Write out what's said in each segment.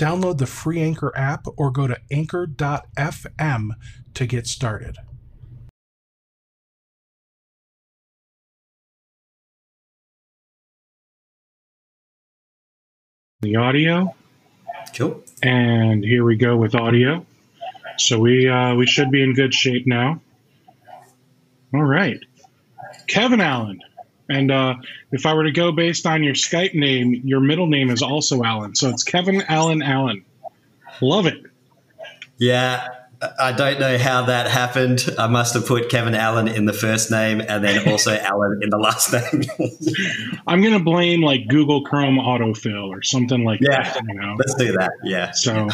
Download the free Anchor app or go to anchor.fm to get started. The audio. Cool. And here we go with audio. So we uh, we should be in good shape now. All right, Kevin Allan. And uh, if I were to go based on your Skype name, your middle name is also Allan. So it's Kevin Allan Allan. Love it. Yeah, I don't know how that happened. I must have put Kevin Allan in the first name and then also Allan in the last name. I'm going to blame like Google Chrome autofill or something like yeah, that. You know? let's do that. Yeah. So,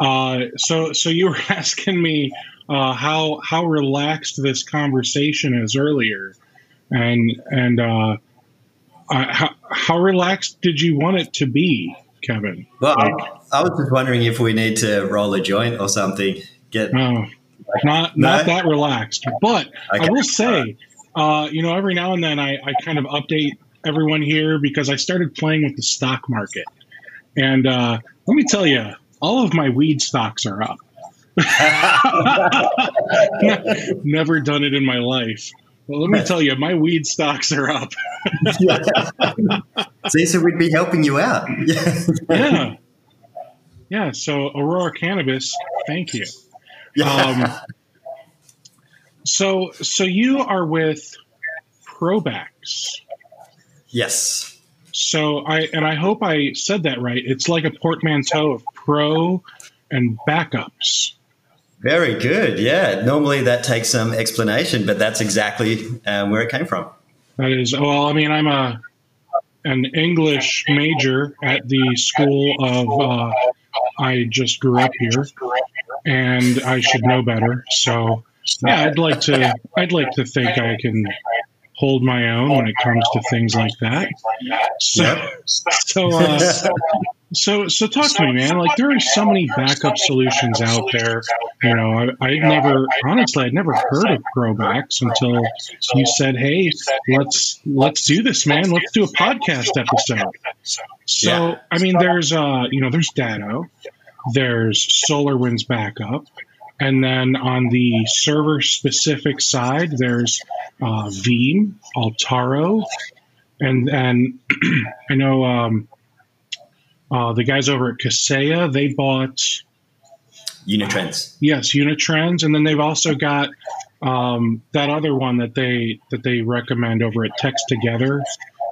uh, so, so you were asking me uh, how how relaxed this conversation is earlier, and and uh, uh, how how relaxed did you want it to be, Kevin? Well, Like- I, I was just wondering if we need to roll a joint or something. Get Oh, not No? not that relaxed. But I will say, uh, you know, every now and then I, I kind of update everyone here because I started playing with the stock market, and uh, let me tell you, all of my weed stocks are up. Never done it in my life. Well, let me tell you, my weed stocks are up. see, so we'd be helping you out. Yeah. Yeah. Yeah. So, Aurora Cannabis, thank you. Um, so, so you are with Probax. yes. So I and I hope I said that right. It's like a portmanteau of pro and backups. Very good. Yeah. Normally that takes some explanation, but that's exactly um, where it came from. That is well. I mean, I'm a an English major at the school of. Uh, I just grew up here, and I should know better. So yeah, I'd like to. I'd like to think I can hold my own when it comes to things like that. So, so, uh, so, so talk to me, man. Like there are so many backup solutions out there. You know, I, I'd never, honestly, I'd never heard of Probax until you said, "Hey, let's let's do this, man. Let's do a podcast episode." So, I mean, there's, uh, you know, there's Datto, there's SolarWinds backup, and then on the server specific side, there's uh, Veeam, Altaro, and and I know um, uh, the guys over at Kaseya, they bought Unitrends. yes Unitrends, and then they've also got um, that other one that they that they recommend over at Text Together.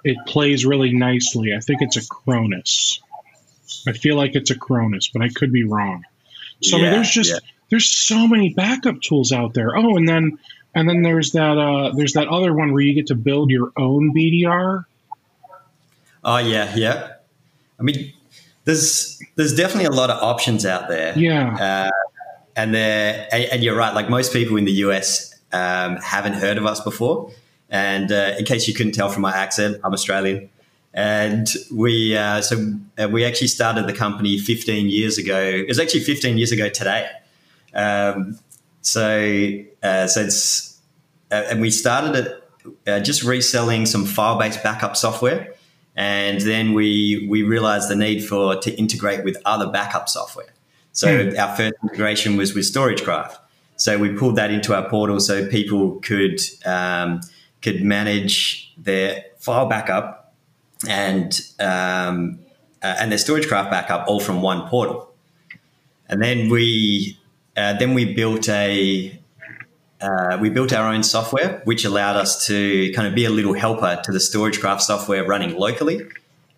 It plays really nicely. I think it's Acronis. I feel like it's Acronis, but I could be wrong. So I mean, there's just yeah. there's so many backup tools out there. Oh, and then and then there's that uh, there's that other one where you get to build your own BDR. Oh yeah, yeah. I mean, there's there's definitely a lot of options out there. Yeah, Uh, and there, and, and you're right. Like most people in the US um, haven't heard of us before. And uh, in case you couldn't tell from my accent, I'm Australian. And we uh, so uh, we actually started the company 15 years ago. It was actually 15 years ago today. Um, so uh, so uh, and we started it uh, just reselling some file-based backup software. And then we we realized the need for to integrate with other backup software. So our first integration was with StorageCraft. So we pulled that into our portal so people could um, could manage their file backup and um, uh, and their StorageCraft backup all from one portal. And then we uh, then we built a uh, we built our own software, which allowed us to kind of be a little helper to the StorageCraft software running locally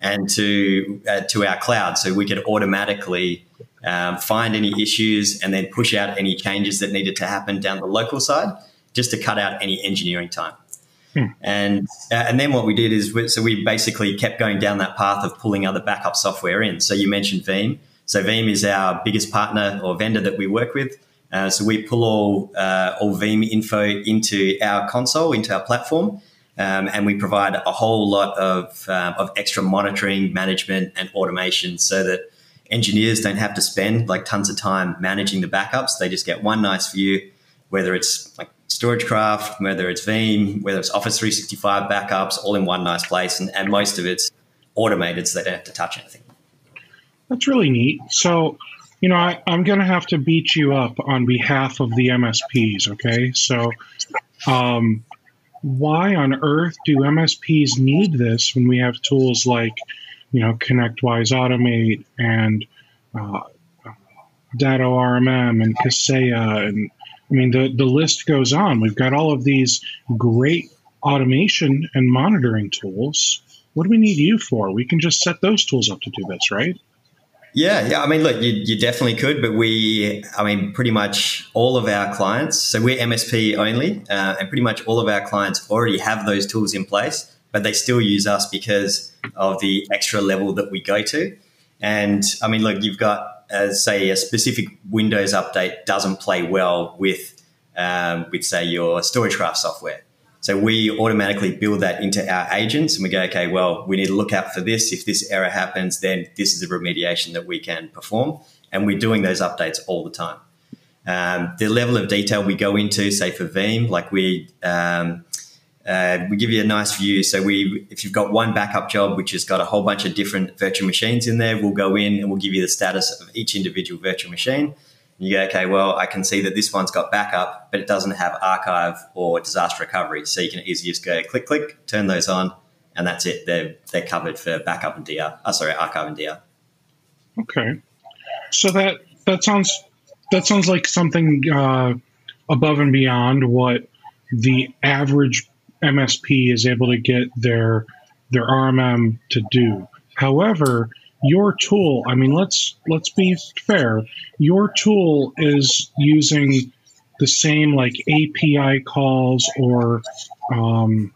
and to uh, to our cloud, so we could automatically um, find any issues and then push out any changes that needed to happen down the local side, just to cut out any engineering time. Hmm. And uh, and then what we did is we, so we basically kept going down that path of pulling other backup software in. So you mentioned Veeam. So Veeam is our biggest partner or vendor that we work with. Uh, so we pull all uh, all Veeam info into our console, into our platform, um, and we provide a whole lot of um, of extra monitoring, management, and automation, so that engineers don't have to spend like tons of time managing the backups. They just get one nice view, whether it's like StorageCraft, whether it's Veeam, whether it's Office 365 backups, all in one nice place. And, and most of it's automated so they don't have to touch anything. That's really neat. So, you know, I, am going to have to beat you up on behalf of the MSPs, okay? So, um, why on earth do MSPs need this when we have tools like, you know, ConnectWise Automate and uh, Datto RMM and Kaseya and I mean, the, the list goes on. We've got all of these great automation and monitoring tools. What do we need you for? We can just set those tools up to do this, right? Yeah, yeah. I mean, look, you, you definitely could, but we, I mean, pretty much all of our clients, so we're MSP only, uh, and pretty much all of our clients already have those tools in place, but they still use us because of the extra level that we go to. And I mean, look, you've got as say a specific Windows update doesn't play well with um, with say your StorageCraft software. So we automatically build that into our agents and we go, okay, well, we need to look out for this. If this error happens, then this is a remediation that we can perform. And we're doing those updates all the time. Um, the level of detail we go into, say for Veeam, like we um, uh, we give you a nice view. So we, if you've got one backup job which has got a whole bunch of different virtual machines in there, we'll go in and we'll give you the status of each individual virtual machine. You go, okay, well, I can see that this one's got backup, but it doesn't have archive or disaster recovery. So you can easily just go click, click, turn those on, and that's it. They're they're covered for backup and DR. Oh, sorry, archive and DR. Okay, so that that sounds that sounds like something uh, above and beyond what the average MSP is able to get their their RMM to do. However, your tool, I mean, let's let's be fair. Your tool is using the same like API calls or um,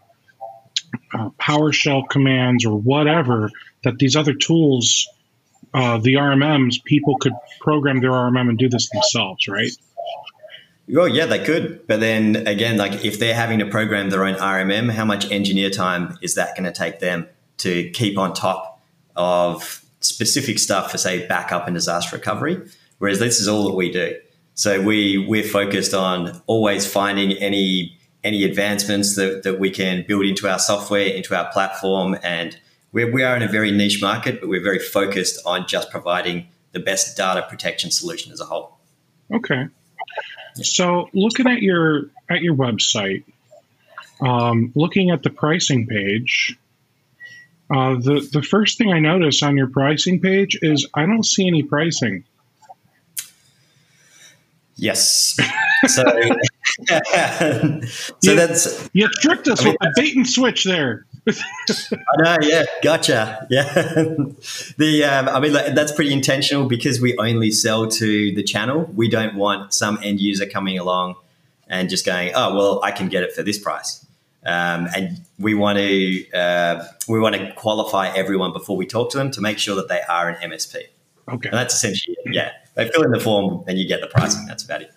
uh, PowerShell commands or whatever that these other tools, uh, the RMMs, people could program their RMM and do this themselves, right? Well, yeah, they could. But then again, like if they're having to program their own RMM, how much engineer time is that going to take them to keep on top of specific stuff for, say, backup and disaster recovery? Whereas this is all that we do. So we we're focused on always finding any any advancements that, that we can build into our software, into our platform, and we're, we are in a very niche market, but we're very focused on just providing the best data protection solution as a whole. Okay. So, looking at your at your website, um, looking at the pricing page, uh, the the first thing I notice on your pricing page is I don't see any pricing. Yes. So, so you, that's you tricked us I mean, with the bait and switch there. I know, yeah, gotcha, yeah. the um, I mean, like, that's pretty intentional because we only sell to the channel. We don't want some end user coming along and just going, "Oh, well, I can get it for this price." Um, and we want to uh, we want to qualify everyone before we talk to them to make sure that they are an MSP. Okay, and that's essentially it. yeah. They fill in the form and you get the pricing. That's about it.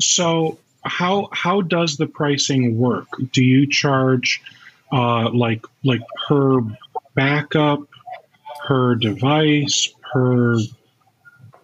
So how how does the pricing work? Do you charge uh, like like per backup, per device, per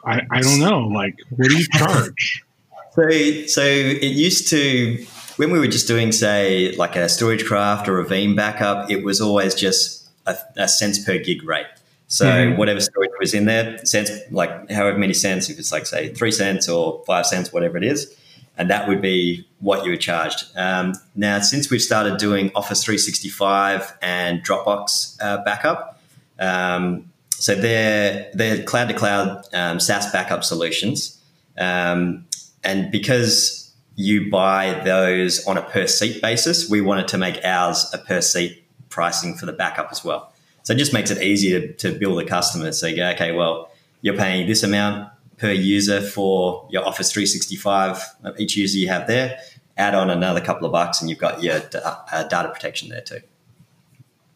I, I don't know. Like, what do you charge? so, so it used to when we were just doing, say, like a StorageCraft or a Veeam backup, it was always just a, a cents per gig rate. So mm-hmm. whatever storage was in there, cents like however many cents, if it's like say three cents or five cents, whatever it is, and that would be what you were charged. Um, now, since we've started doing Office 365 and Dropbox uh, backup, um, so they're they're cloud to cloud um, SaaS backup solutions, um, and because you buy those on a per seat basis, we wanted to make ours a per seat pricing for the backup as well. So it just makes it easier to, to bill the customer. So you go, okay, well, you're paying this amount per user for your Office 365, each user you have there. add on another couple of bucks, and you've got your uh, data protection there too.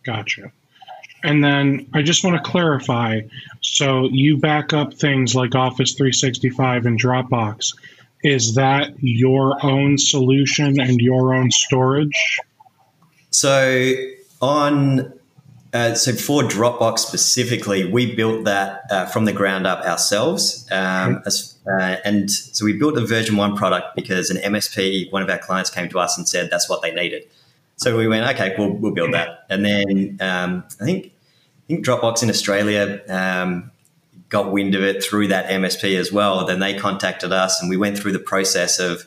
Gotcha. And then I just want to clarify so you back up things like Office 365 and Dropbox. Is that your own solution and your own storage? So, on uh, so for Dropbox specifically, we built that uh, from the ground up ourselves. Um, as, uh, and so we built a version one product because an MSP, one of our clients, came to us and said that's what they needed. So we went, okay, we'll, we'll build that. And then um, I think I think Dropbox in Australia um, got wind of it through that MSP as well. Then they contacted us, and we went through the process of,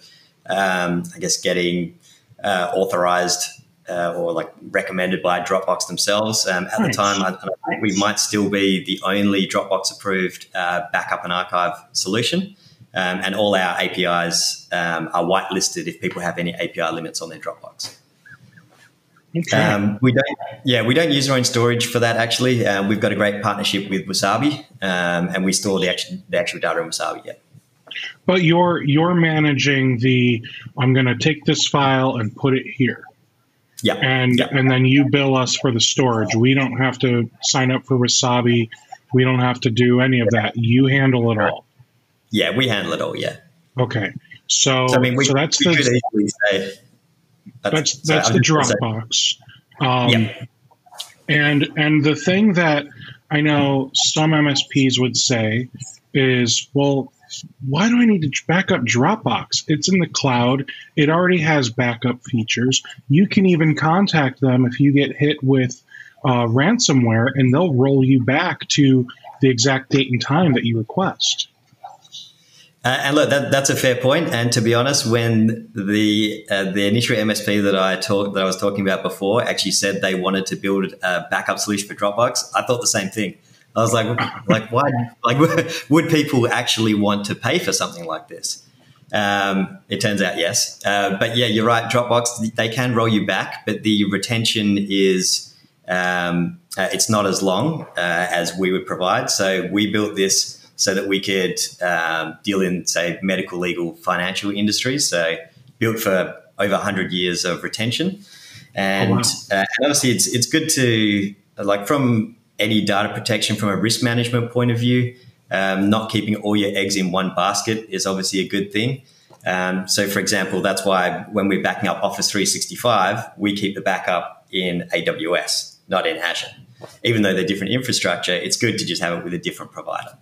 um, I guess, getting uh, authorized uh, or like recommended by Dropbox themselves. Um, at nice. the time, I, I, think we might still be the only Dropbox approved uh, backup and archive solution. Um, and all our APIs um, are whitelisted if people have any API limits on their Dropbox. Okay. Um, we don't, yeah, we don't use our own storage for that. Actually, um, we've got a great partnership with Wasabi, um, and we store the actual, the actual data in Wasabi. Yeah. But you're you're managing the. I'm going to take this file and put it here. Yeah. And yeah. and then you bill us for the storage. We don't have to sign up for Wasabi. We don't have to do any of that. You handle it all. Yeah, we handle it all. Yeah. Okay. So, so I mean, we, so that's we the, easily say that's that's, the Dropbox. Um, yeah. And and the thing that I know some MSPs would say is, well, why do I need to back up Dropbox? It's in the cloud. It already has backup features. You can even contact them if you get hit with uh, ransomware, and they'll roll you back to the exact date and time that you request. Uh, and look, that, that's a fair point. And to be honest, when the uh, the initial MSP that I talked that I was talking about before actually said they wanted to build a backup solution for Dropbox, I thought the same thing. I was like, like why? Like, would people actually want to pay for something like this? Um, it turns out yes, uh, but yeah, you're right. Dropbox they can roll you back, but the retention is um, uh, it's not as long uh, as we would provide. So we built this so that we could um, deal in, say, medical, legal, financial industries. So built for over 100 years of retention. And, oh, wow. uh, and obviously, it's, it's good to, like, from any data protection, from a risk management point of view, um, not keeping all your eggs in one basket is obviously a good thing. Um, so, for example, that's why when we're backing up Office 365, we keep the backup in AWS, not in Azure. Even though they're different infrastructure, it's good to just have it with a different provider.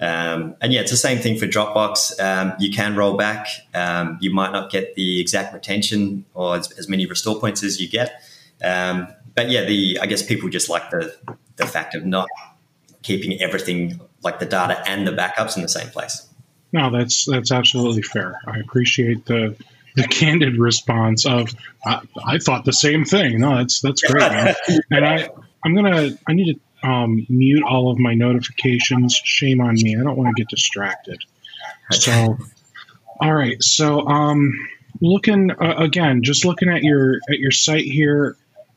Um, and yeah, it's the same thing for Dropbox. Um, you can roll back. Um, you might not get the exact retention or as, as many restore points as you get. Um, but yeah, the I guess people just like the the fact of not keeping everything like the data and the backups in the same place. No, that's that's absolutely fair. I appreciate the the candid response of I, I thought the same thing. No, that's that's great, and I I'm gonna I need to um, mute all of my notifications. Shame on me. I don't want to get distracted. So, all right. So, um, looking uh, again, just looking at your at your site here,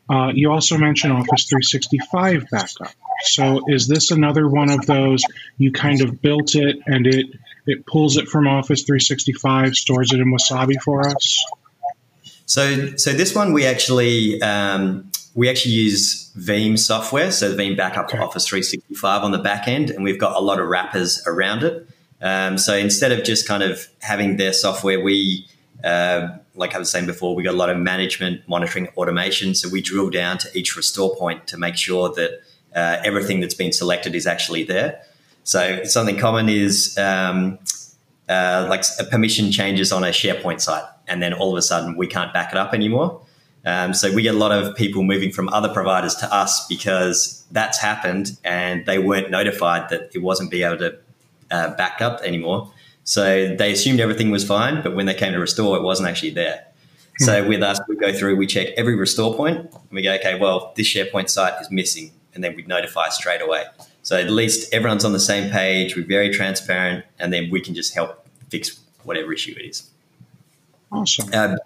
uh, you also mentioned Office 365 backup. So, is this another one of those? You kind of built it and it it pulls it from Office 365, stores it in Wasabi for us. So, so this one we actually um, we actually use Veeam software, so Veeam Backup okay. Office 365 on the back end, and we've got a lot of wrappers around it. Um, so instead of just kind of having their software, we, uh, like I was saying before, we got a lot of management, monitoring, automation. So we drill down to each restore point to make sure that uh, everything that's been selected is actually there. So something common is um, uh, like a permission changes on a SharePoint site, and then all of a sudden we can't back it up anymore. Um, so we get a lot of people moving from other providers to us because that's happened and they weren't notified that it wasn't be able to uh, back up anymore. So they assumed everything was fine, but when they came to restore, it wasn't actually there. Hmm. So with us, we go through, we check every restore point, and we go, okay, well, this SharePoint site is missing, and then we notify straight away. So at least everyone's on the same page. We're very transparent, and then we can just help fix whatever issue it is. Awesome. Um,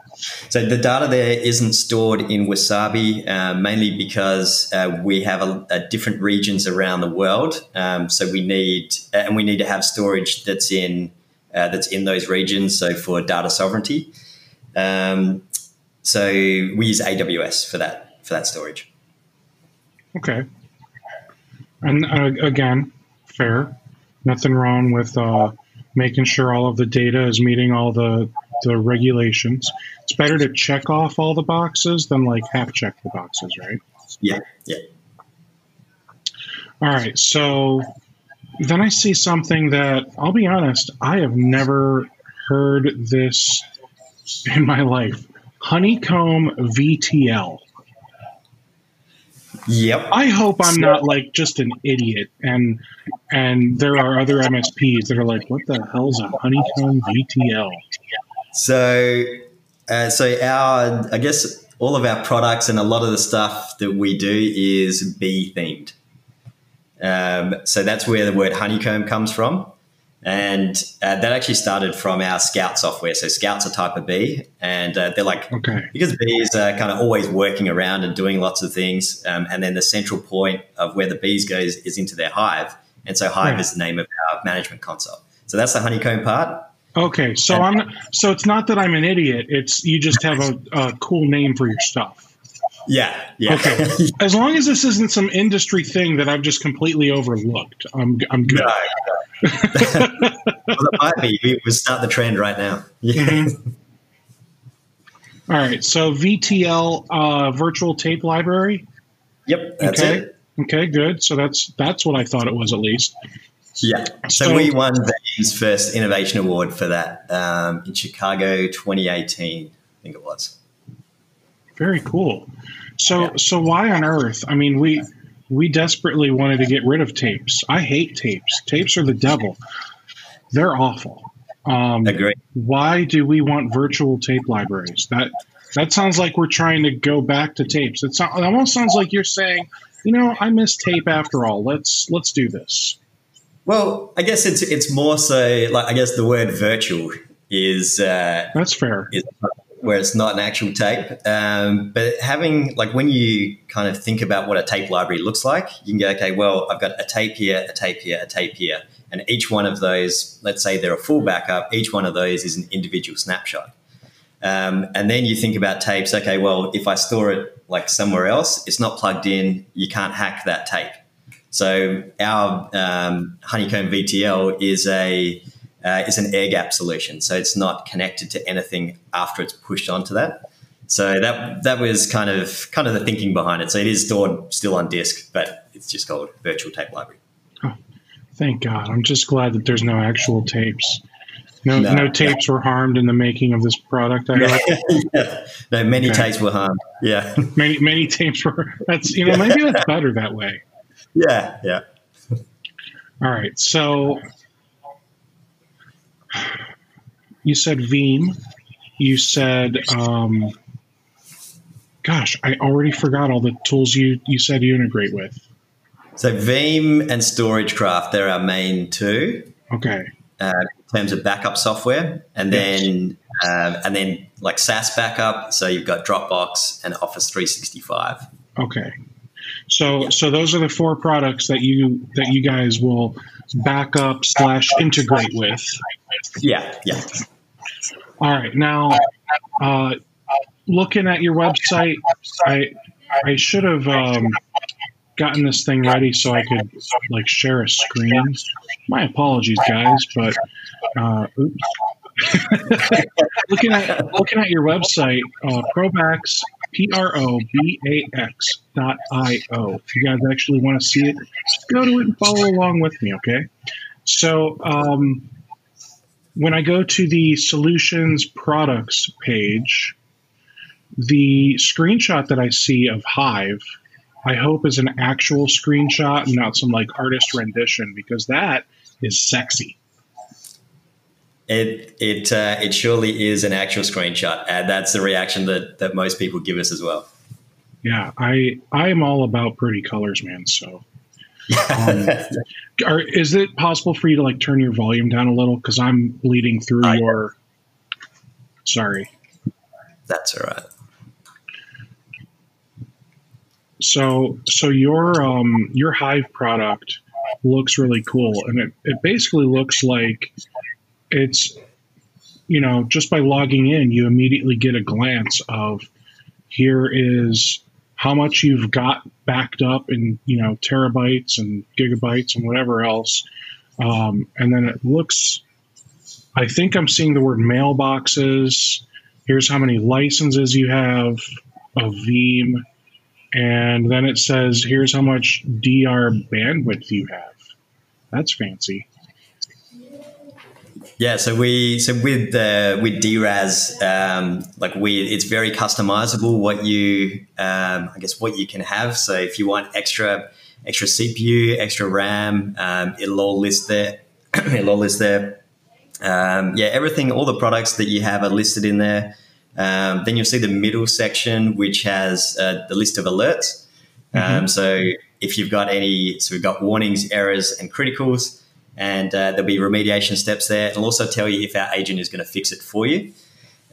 so the data there isn't stored in Wasabi uh, mainly because uh, we have a, a, different regions around the world. Um, so we need and we need to have storage that's in uh, that's in those regions. So for data sovereignty. Um, so we use AWS for that for that storage. Okay. And uh, again, fair. Nothing wrong with uh, making sure all of the data is meeting all the the regulations. It's better to check off all the boxes than like half check the boxes, right? Yeah, yeah. All right. So then I see something that I'll be honest, I have never heard this in my life. Honeycomb VTL. Yep. I hope I'm not like just an idiot and and there are other MSPs that are like, what the hell's a honeycomb VTL? So uh, so our I guess all of our products and a lot of the stuff that we do is bee themed. Um, so that's where the word honeycomb comes from. And uh, that actually started from our Scout software. So Scout's are type of bee, and uh, they're like Okay. because bees are kind of always working around and doing lots of things. Um, and then the central point of where the bees goes is into their hive, and so hive Right. is the name of our management console. So that's the honeycomb part. Okay, so I'm so it's not that I'm an idiot. It's you just have a, a cool name for your stuff. Yeah, yeah. Okay. As long as this isn't some industry thing that I've just completely overlooked, I'm I'm good. no, no. well, it might be. We would start the trend right now. Yeah. Mhm. All right, so VTL uh, virtual tape library. Yep, that's Okay. it. Okay, good. So that's that's what I thought it was at least. Yeah. So, So- we won Veeam's first innovation award for that um, in Chicago 2018, I think it was. Very cool. So Yeah. so why on earth? I mean, we we desperately wanted to get rid of tapes. I hate tapes. Tapes are the devil. They're awful. Um, Agree. why do we want virtual tape libraries? That that sounds like we're trying to go back to tapes. It, so, it almost sounds like you're saying, you know, I miss tape after all. Let's let's do this. Well, I guess it's it's more so like I guess the word virtual is uh, That's fair. is where it's not an actual tape. Um, but having like when you kind of think about what a tape library looks like, you can go, okay, well, I've got a tape here, a tape here, a tape here, and each one of those, let's say they're a full backup, each one of those is an individual snapshot. Um, and then you think about tapes. Okay, well, if I store it like somewhere else, it's not plugged in. You can't hack that tape. So our um, Honeycomb VTL is a uh, is an air gap solution. So it's not connected to anything after it's pushed onto that. So that that was kind of kind of the thinking behind it. So it is stored still on disk, but it's just called Virtual Tape Library. Thank God. I'm just glad that there's no actual tapes. No, No. no, tapes were harmed in the making of this product. I yeah. No, many Okay. tapes were harmed. Yeah, many many tapes were. That's you know maybe that's better that way. Yeah, yeah. All right, so you said Veeam. You said, um, gosh, I already forgot all the tools you you said you integrate with. So Veeam and StorageCraft, they're our main two. Okay, uh, in terms of backup software, and then um, and then like SaaS backup. So you've got Dropbox and Office 365. okay. So so those are the four products that you that you guys will back up slash integrate with. Yeah, yeah. All right, now uh, looking at your website, I I should have um, gotten this thing ready so I could like share a screen. My apologies, guys, but uh, oops. looking at looking at your website, uh, Probax P R O B A X dot I O. If you guys actually want to see it, go to it and follow along with me, okay? So. Um, when I go to the solutions products page, the screenshot that I see of Hive, I hope is an actual screenshot and not some like artist rendition because that is sexy. It it uh, it surely is an actual screenshot, and that's the reaction that that most people give us as well. Yeah, I I am all about pretty colors, man. So, um, are, is it possible for you to like turn your volume down a little because I'm bleeding through I- your? Sorry. that's all right. So so your um your Hive product looks really cool, and it, it basically looks like it's you know, just by logging in, you immediately get a glance of here is how much you've got backed up in, you know, terabytes and gigabytes and whatever else. Um, and then it looks, I think I'm seeing the word mailboxes. Here's how many licenses you have of Veeam. And then it says, here's how much DR bandwidth you have. That's fancy. Yeah, so we so with the with DRaaS, um, like we, it's very customizable. What you, um, I guess, what you can have. So if you want extra extra CPU, extra RAM, um, it'll all list there. it'll all list there. Um, yeah, everything, all the products that you have are listed in there. Um, then you'll see the middle section, which has uh, the list of alerts. Mm-hmm. so if you've got any, so we've got warnings, errors, and criticals and uh, there'll be remediation steps there. It'll also tell you if our agent is going to fix it for you.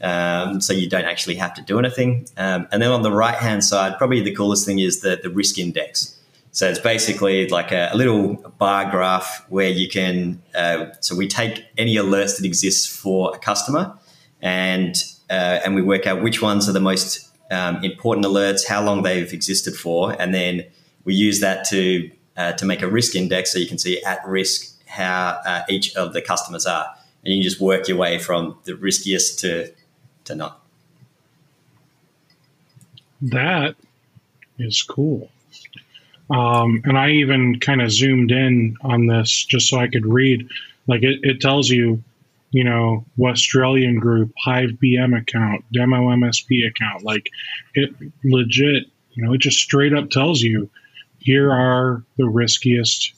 Um, so you don't actually have to do anything. Um, and then on the right hand side, probably the coolest thing is the, the risk index. So it's basically like a, a little bar graph where you can. Uh, so we take any alerts that exist for a customer, and uh, and we work out which ones are the most um, important alerts, how long they've existed for, and then we use that to uh, to make a risk index so you can see at risk how uh, each of the customers are, and you just work your way from the riskiest to to not. That is cool. Um, and I even kind of zoomed in on this just so I could read. Like it, it tells you, you know, Australian group, Hive BM account, demo MSP account. Like it legit, you know, it just straight up tells you here are the riskiest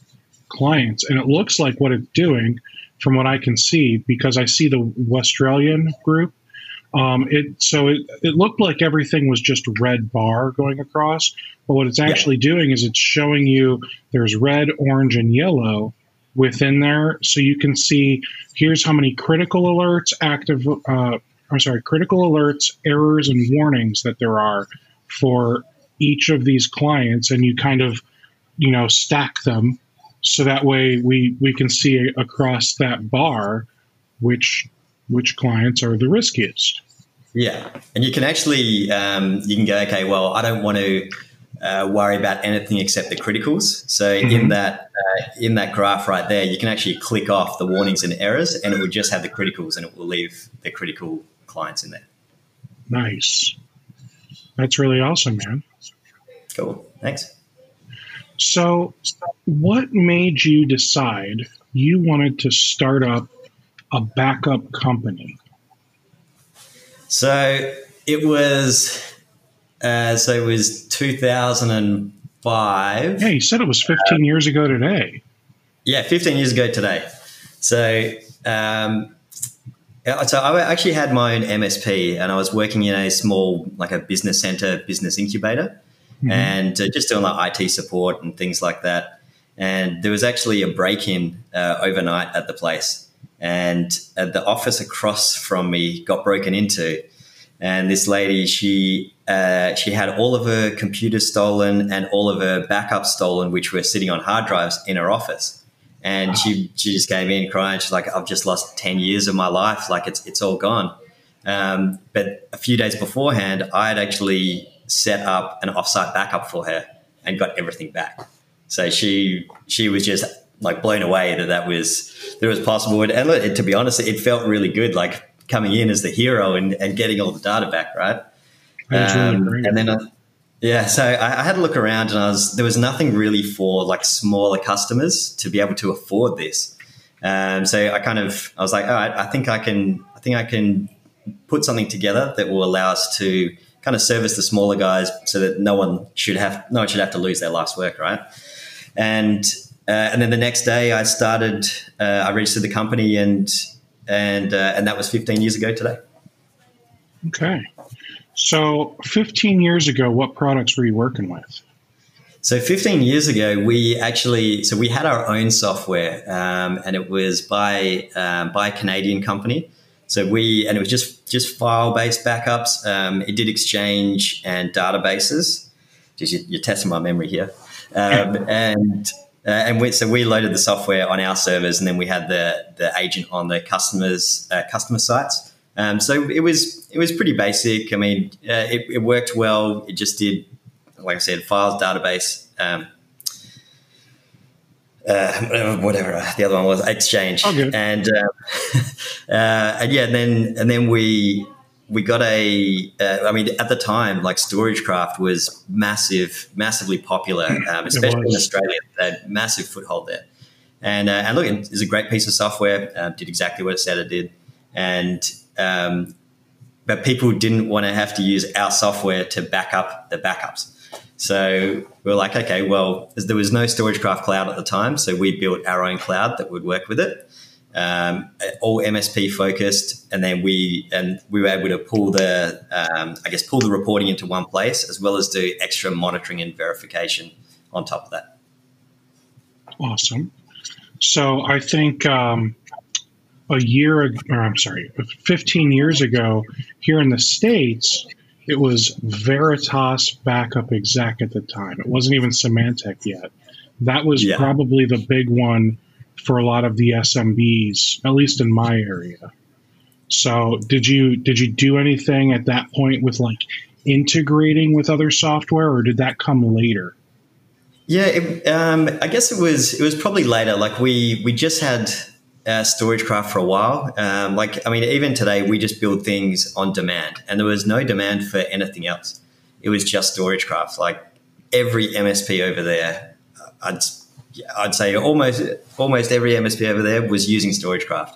clients. And it looks like what it's doing, from what I can see, because I see the Australian group. Um, it so it, it looked like everything was just red bar going across, but what it's actually yeah. doing is it's showing you there's red, orange, and yellow within there, so you can see here's how many critical alerts, active. Uh, I'm sorry, critical alerts, errors, and warnings that there are for each of these clients, and you kind of you know stack them so that way we we can see across that bar which which clients are the riskiest. Yeah, and you can actually um, you can go okay. Well, I don't want to uh, worry about anything except the criticals. So mm-hmm. in that uh, in that graph right there, you can actually click off the warnings and errors, and it will just have the criticals, and it will leave the critical clients in there. Nice. That's really awesome, man. Cool. Thanks. So, what made you decide you wanted to start up a backup company? So it was, uh, so it was 2005. Yeah, you said it was 15 years ago today. Yeah, 15 years ago today. So, um, so I actually had my own MSP, and I was working in a small, like a business center, business incubator mm-hmm. and uh, just doing like IT support and things like that. And there was actually a break in uh, overnight at the place, and uh, the office across from me got broken into. And this lady, she uh, she had all of her computers stolen and all of her backups stolen, which were sitting on hard drives in her office. And wow. she she just came in crying. She's like, "I've just lost ten years of my life. Like it's it's all gone." Um, but a few days beforehand, I had actually set up an offsite backup for her and got everything back. So she she was just like blown away that that was that was possible. And, and to be honest, it felt really good, like coming in as the hero and, and getting all the data back, right? Um, and then, I, yeah, so I, I, had a look around, and I was there was nothing really for like smaller customers to be able to afford this. Um, so I kind of I was like, all right, I think I can I think I can put something together that will allow us to kind of service the smaller guys so that no one should have no one should have to lose their last work, right? And uh, and then the next day, I started. Uh, I registered the company, and and uh, and that was 15 years ago today. Okay, so 15 years ago, what products were you working with? So 15 years ago, we actually so we had our own software, um, and it was by um, by a Canadian company. So we, and it was just just file based backups. Um, it did Exchange and databases. Just you, you're testing my memory here, um, and Uh, and we, so we loaded the software on our servers, and then we had the the agent on the customers uh, customer sites. Um, so it was it was pretty basic. I mean, uh, it, it, worked well. It just did, like I said, files database. Um, uh, whatever the other one was, Exchange, oh, and uh, and yeah, and then and then we we got a. Uh, I mean, at the time, like StorageCraft was massive, massively popular, um, especially in Australia. They had massive foothold there. And, uh, and look, it's a great piece of software. Uh, did exactly what it said it did. And um, but people didn't want to have to use our software to back up the backups. So we are like, okay, well, there was no StorageCraft cloud at the time, so we built our own cloud that would work with it um, all MSP focused, and then we and we were able to pull the um, I guess pull the reporting into one place as well as do extra monitoring and verification on top of that. Awesome. So I think um, a year, or I'm sorry, 15 years ago, here in the states, it was Veritas Backup Exec at the time. It wasn't even Symantec yet. That was yeah. probably the big one for a lot of the SMBs, at least in my area. So, did you did you do anything at that point with like integrating with other software, or did that come later? Yeah, it, um, I guess it was it was probably later. Like we we just had uh, StorageCraft for a while. Um, like I mean, even today we just build things on demand, and there was no demand for anything else. It was just StorageCraft. Like every MSP over there, I'd I'd say almost almost every MSP over there was using StorageCraft.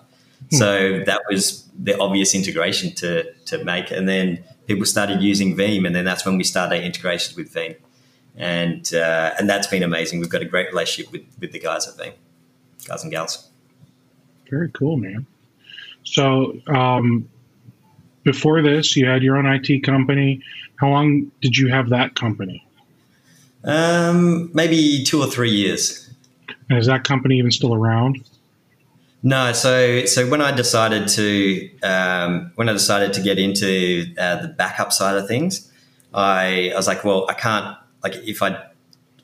Hmm. So that was the obvious integration to to make, and then people started using Veeam, and then that's when we started our integration with Veeam, and uh, and that's been amazing. We've got a great relationship with with the guys at Veeam, guys and gals. Very cool, man. So um, before this, you had your own IT company. How long did you have that company? Um, maybe two or three years. And is that company even still around? No, so so when I decided to um, when I decided to get into uh, the backup side of things, I, I was like, well, I can't like if I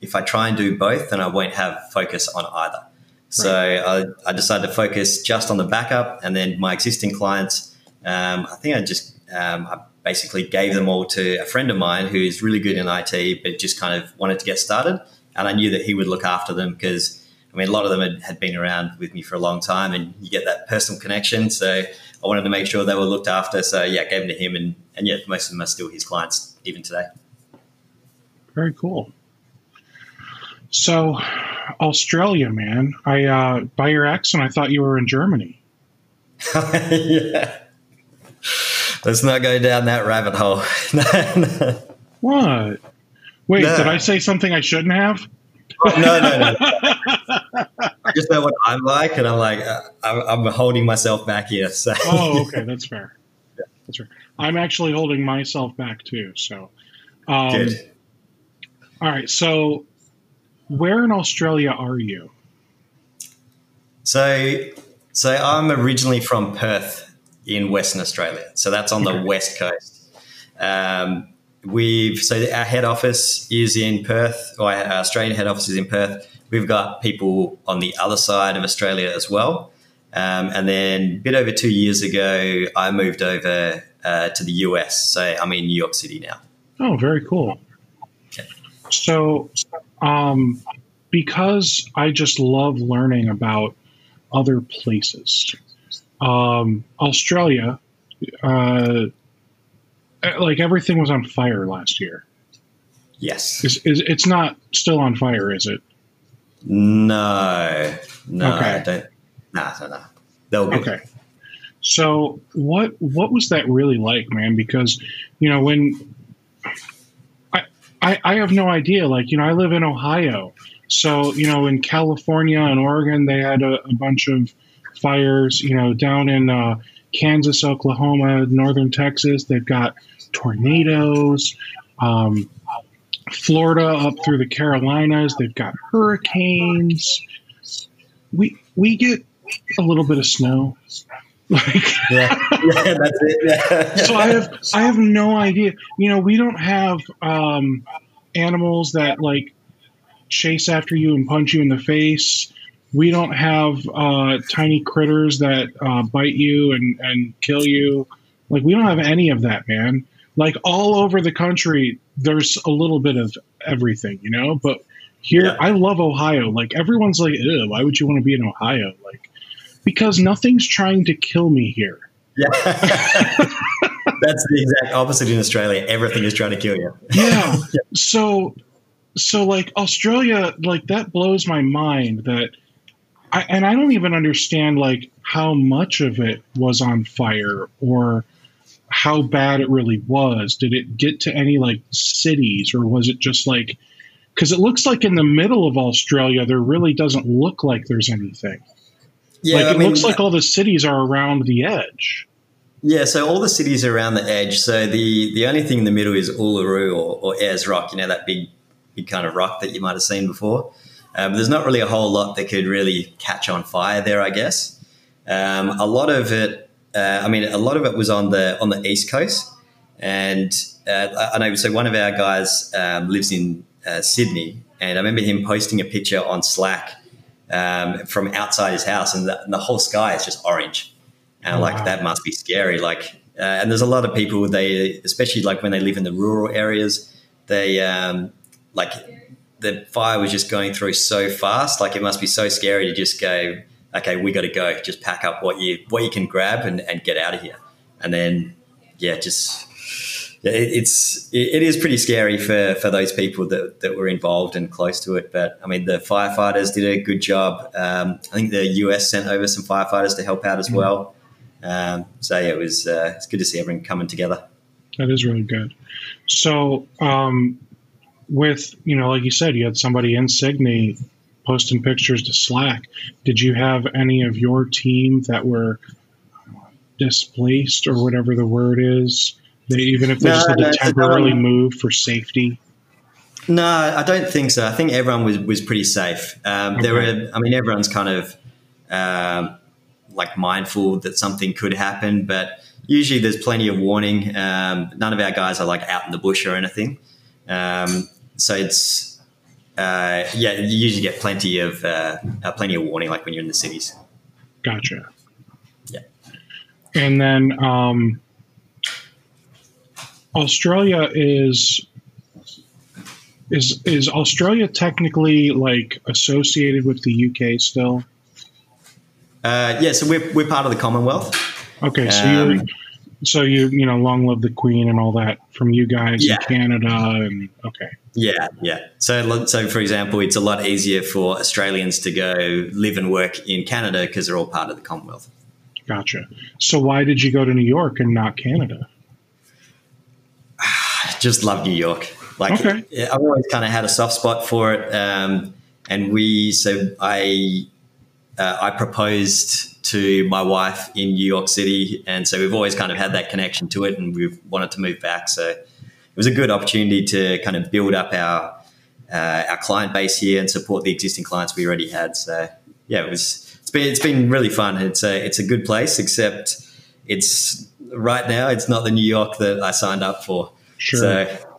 if I try and do both, then I won't have focus on either. So right. I, I, decided to focus just on the backup, and then my existing clients. Um, I think I just um, I basically gave them all to a friend of mine who's really good in IT, but just kind of wanted to get started, and I knew that he would look after them because I mean, a lot of them had, had been around with me for a long time, and you get that personal connection. So I wanted to make sure they were looked after. So yeah, gave them to him, and and yet most of them are still his clients even today. Very cool. So, Australia, man. I uh, by your accent, I thought you were in Germany. yeah. Let's not go down that rabbit hole. what? Wait, no. did I say something I shouldn't have? no, no, no. I just know what I'm like, and I'm like, uh, I'm, holding myself back here. So. oh, okay, that's fair. Yeah. That's fair. I'm actually holding myself back too. So, um, good. All right. So, where in Australia are you? So, so I'm originally from Perth in Western Australia. So that's on the west coast. Um, We've so our head office is in Perth, or our Australian head office is in Perth. We've got people on the other side of Australia as well. Um, and then a bit over two years ago, I moved over uh, to the US. So I'm in New York City now. Oh, very cool. Okay. So, um, because I just love learning about other places, um, Australia, uh, uh, like everything was on fire last year. Yes. Is, is it's not still on fire, is it? No. No. Okay. Don't, nah, no, no. They'll be Okay. So what what was that really like, man? Because you know when I, I have no idea. Like you know I live in Ohio, so you know in California and Oregon they had a, a bunch of fires. You know down in uh, Kansas, Oklahoma, northern Texas they've got tornadoes. Um, Florida up through the Carolinas, they've got hurricanes. We we get a little bit of snow. Like yeah, yeah, that's it. Yeah. so I have I have no idea. You know, we don't have um, animals that like chase after you and punch you in the face. We don't have uh, tiny critters that uh, bite you and, and kill you. Like, we don't have any of that, man. Like, all over the country, there's a little bit of everything, you know? But here, Yeah. I love Ohio. Like, everyone's like, ew, why would you want to be in Ohio? Like, because nothing's trying to kill me here. Yeah. That's the exact opposite in Australia. Everything is trying to kill you. yeah so so like australia like that blows my mind that I, and i don't even understand like how much of it was on fire or how bad it really was did it get to any like cities or was it just like because it looks like in the middle of australia there really doesn't look like there's anything Yeah, like I it mean, looks like all the cities are around the edge yeah. So all the cities are around the edge. So the the only thing in the middle is Uluru or, or Ayers Rock. You know that big big kind of rock that you might have seen before. Um, there's not really a whole lot that could really catch on fire there, I guess. Um, a lot of it, uh, I mean, a lot of it was on the on the east coast, and uh, I I know. So one of our guys um, lives in uh, Sydney, and I remember him posting a picture on Slack um, from outside his house, and the, and the whole sky is just orange, and I'm Wow. like that must be scary. Like, uh, and there's a lot of people they, especially like when they live in the rural areas, they um, like the fire was just going through so fast. Like it must be so scary to just go, okay, we got to go. Just pack up what you what you can grab and, and get out of here. And then, yeah, just it, it's it, it is pretty scary for for those people that that were involved and close to it. But I mean, the firefighters did a good job. Um, I think the US sent over some firefighters to help out as well. Um, so yeah, it was uh, it's good to see everyone coming together. That is really good. So, um, with you know, like you said, you had somebody in Sydney posting pictures to Slack. Did you have any of your team that were displaced or whatever the word is? They, even if they No, just had no, to temporarily not- move for safety. No, I don't think so. I think everyone was, was pretty safe. Um, There were, I mean, everyone's kind of um, like mindful that something could happen, but usually there's plenty of warning. Um, none of our guys are like out in the bush or anything, um, so it's uh, yeah, you usually get plenty of uh, uh, plenty of warning, like when you're in the cities. Gotcha. Yeah. And then um, Australia is is is Australia technically like associated with the UK still? Uh, yeah, so we're, we're part of the Commonwealth. Okay, so Um, you so you you know long live the Queen and all that from you guys Yeah. in Canada and okay. Yeah, yeah. So, so for example, it's a lot easier for Australians to go live and work in Canada because they're all part of the Commonwealth. Gotcha. So why did you go to New York and not Canada? Just love New York. Like Okay. I've always kind of had a soft spot for it. Um, and we, so I, uh, I proposed to my wife in New York City, and so we've always kind of had that connection to it, and we've wanted to move back. So it was a good opportunity to kind of build up our uh, our client base here and support the existing clients we already had. So yeah, it was. It's been it's been really fun. It's a it's a good place, except it's right now it's not the New York that I signed up for. Sure. So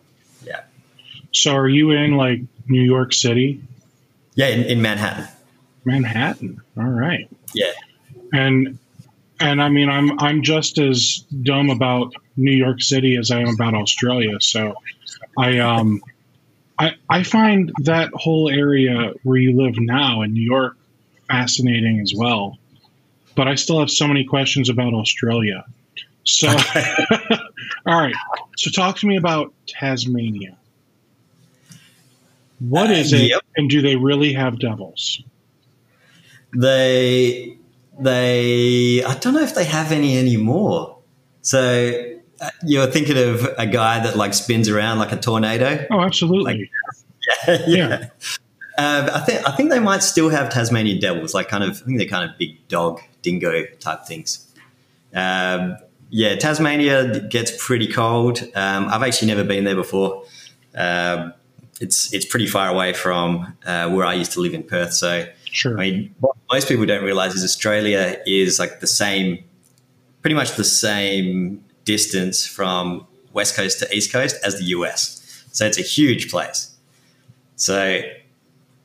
So are you in like New York City, yeah, in, in Manhattan. Manhattan? All right. Yeah. And and I mean I'm I'm just as dumb about New York City as I am about Australia. So I um I I find that whole area where you live now in New York fascinating as well. But I still have so many questions about Australia. So all right. So talk to me about Tasmania. What Uh, is it yep. and do they really have devils? They they I don't know if they have any anymore. So uh, you're thinking of a guy that like spins around like a tornado. Oh, absolutely. yeah. Yeah. Um, I think I think they might still have Tasmanian devils, like kind of. I think they're kind of big dog, dingo type things. Um, yeah, Tasmania gets pretty cold. Um, I've actually never been there before. Um, it's it's pretty far away from uh, where I used to live in Perth. So Sure. I mean, what most people don't realize is Australia is like the same, pretty much the same distance from west coast to east coast as the US. So it's a huge place. So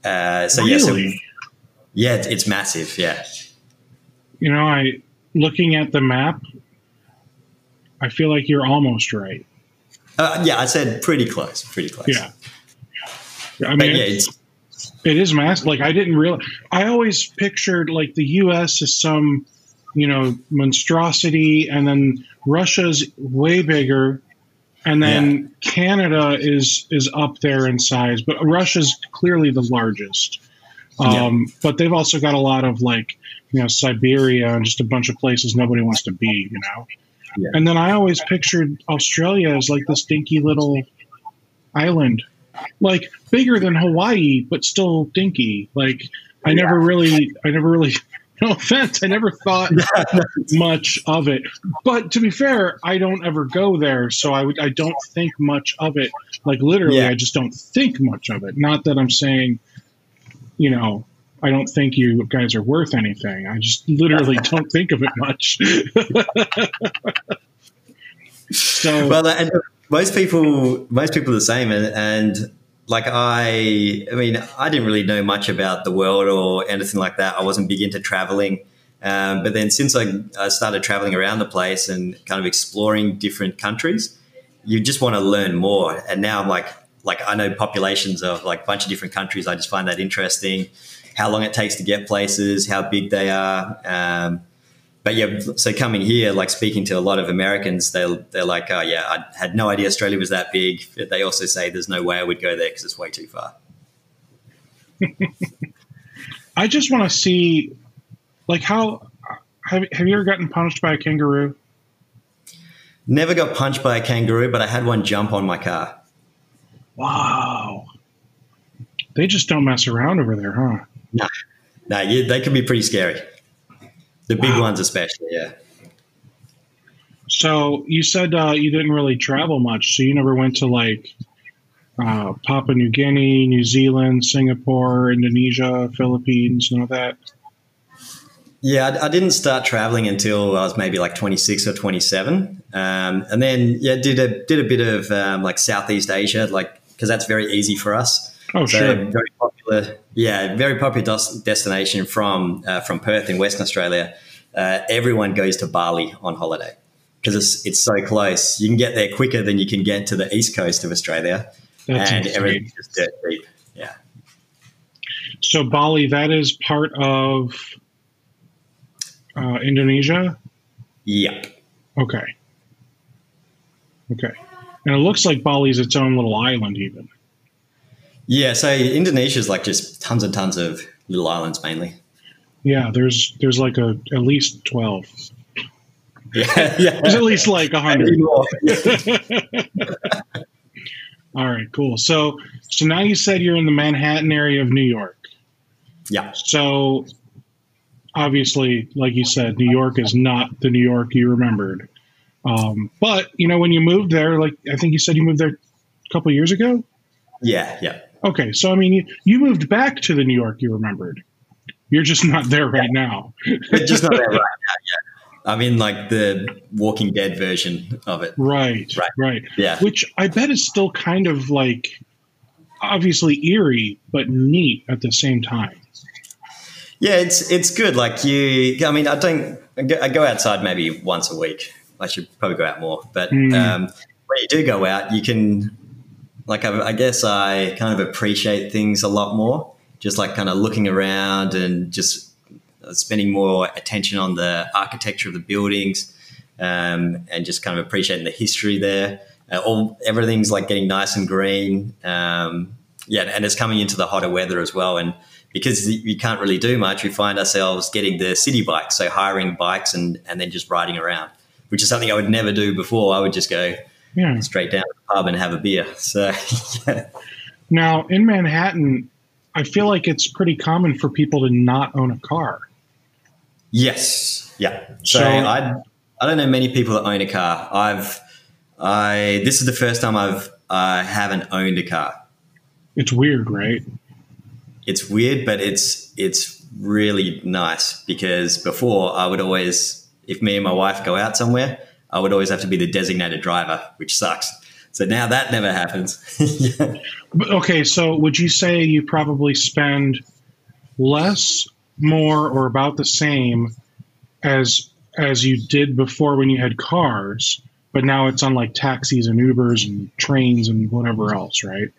Uh, so Really? yeah, so yeah, it's, it's massive. Yeah, You know, I looking at the map, I feel like you're almost right. uh, yeah. I said pretty close, pretty close. Yeah. I but mean, yeah, it's, it's, massive. Like I didn't realize. I always pictured like the U.S. as some, you know, monstrosity, and then Russia's way bigger, and then Canada is is up there in size, but Russia's clearly the largest. Um, But they've also got a lot of like, you know, Siberia and just a bunch of places nobody wants to be. You know. Yeah. And then I always pictured Australia as like this dinky little island, like bigger than Hawaii, but still dinky. Like I never really, I never really. No offense, I never thought much of it. But to be fair, I don't ever go there, so I would, I don't think much of it. Like literally, Yeah. I just don't think much of it. Not that I'm saying, you know, I don't think you guys are worth anything. I just literally don't think of it much. so well, and most people, most people are the same, and, and like I, I mean, I didn't really know much about the world or anything like that. I wasn't big into traveling. Um, but then since I, I started traveling around the place and kind of exploring different countries, you just want to learn more. And now I'm like, like I know populations of like a bunch of different countries. I just find that interesting. How long it takes to get places, how big they are. Um, but yeah, so coming here, like speaking to a lot of Americans, they they're like, oh yeah, I had no idea Australia was that big. They also say there's no way I would go there because it's way too far. I just want to see, like, how have have you ever gotten punched by a kangaroo? Never got punched by a kangaroo, but I had one jump on my car. Wow, they just don't mess around over there, huh? No, no, yeah, they can be pretty scary. The big Wow. ones, especially. Yeah. So you said uh, you didn't really travel much, so you never went to like uh, Papua New Guinea, New Zealand, Singapore, Indonesia, Philippines, none of that. Yeah, I, I didn't start traveling until I was maybe like 26 or 27, um, and then yeah, did a did a bit of um, like Southeast Asia, like because that's very easy for us. Oh, So sure. very popular, yeah, very popular des- destination from uh, from Perth in Western Australia. Uh, everyone goes to Bali on holiday because it's it's so close. You can get there quicker than you can get to the east coast of Australia, That's and insane. everything's just dirt cheap. Yeah, So Bali, that is part of uh, Indonesia. yep. Okay. Okay. And it looks like Bali's its own little island, even. Yeah, so Indonesia is like just tons and tons of little islands mainly. Yeah, there's there's like a at least twelve. Yeah, yeah. There's at least like a hundred. All right, cool. So so now you said you're in the Manhattan area of New York. Yeah. So obviously, like you said, New York is not the New York you remembered. Um, but you know, when you moved there, like I think you said you moved there a couple years ago. Yeah, yeah. Okay, so I mean, you, you moved back to the New York you remembered. You're just not there right now. But just not there right now. Yeah. I'm in like the Walking Dead version of it. Right, Right. right. Yeah. Which I bet is still kind of like obviously eerie, but neat at the same time. Yeah, it's it's good. Like you, I mean, I don't. I go, I go outside maybe once a week. I should probably go out more. But Mm. um, when you do go out, you can, like, I, I guess I kind of appreciate things a lot more. Just like kind of looking around and just spending more attention on the architecture of the buildings, um, and just kind of appreciating the history there. Uh, all everything's like getting nice and green. Um, yeah, and it's coming into the hotter weather as well. And because you can't really do much, we find ourselves getting the city bikes, so hiring bikes and and then just riding around, which is something I would never do before. I would just go Yeah. straight down to the pub and have a beer. So yeah. Now in Manhattan, I feel like it's pretty common for people to not own a car. yes, yeah. So, So- I I don't know many people that own a car. I've I this is the first time I've I haven't owned a car. It's weird, right? it's weird, but it's it's really nice because before I would always, if me and my wife go out somewhere, I would always have to be the designated driver, which sucks. So now that never happens. yeah. Okay, so would you say you probably spend less, more, or about the same as as you did before when you had cars, but now it's on like taxis and Ubers and trains and whatever else, right?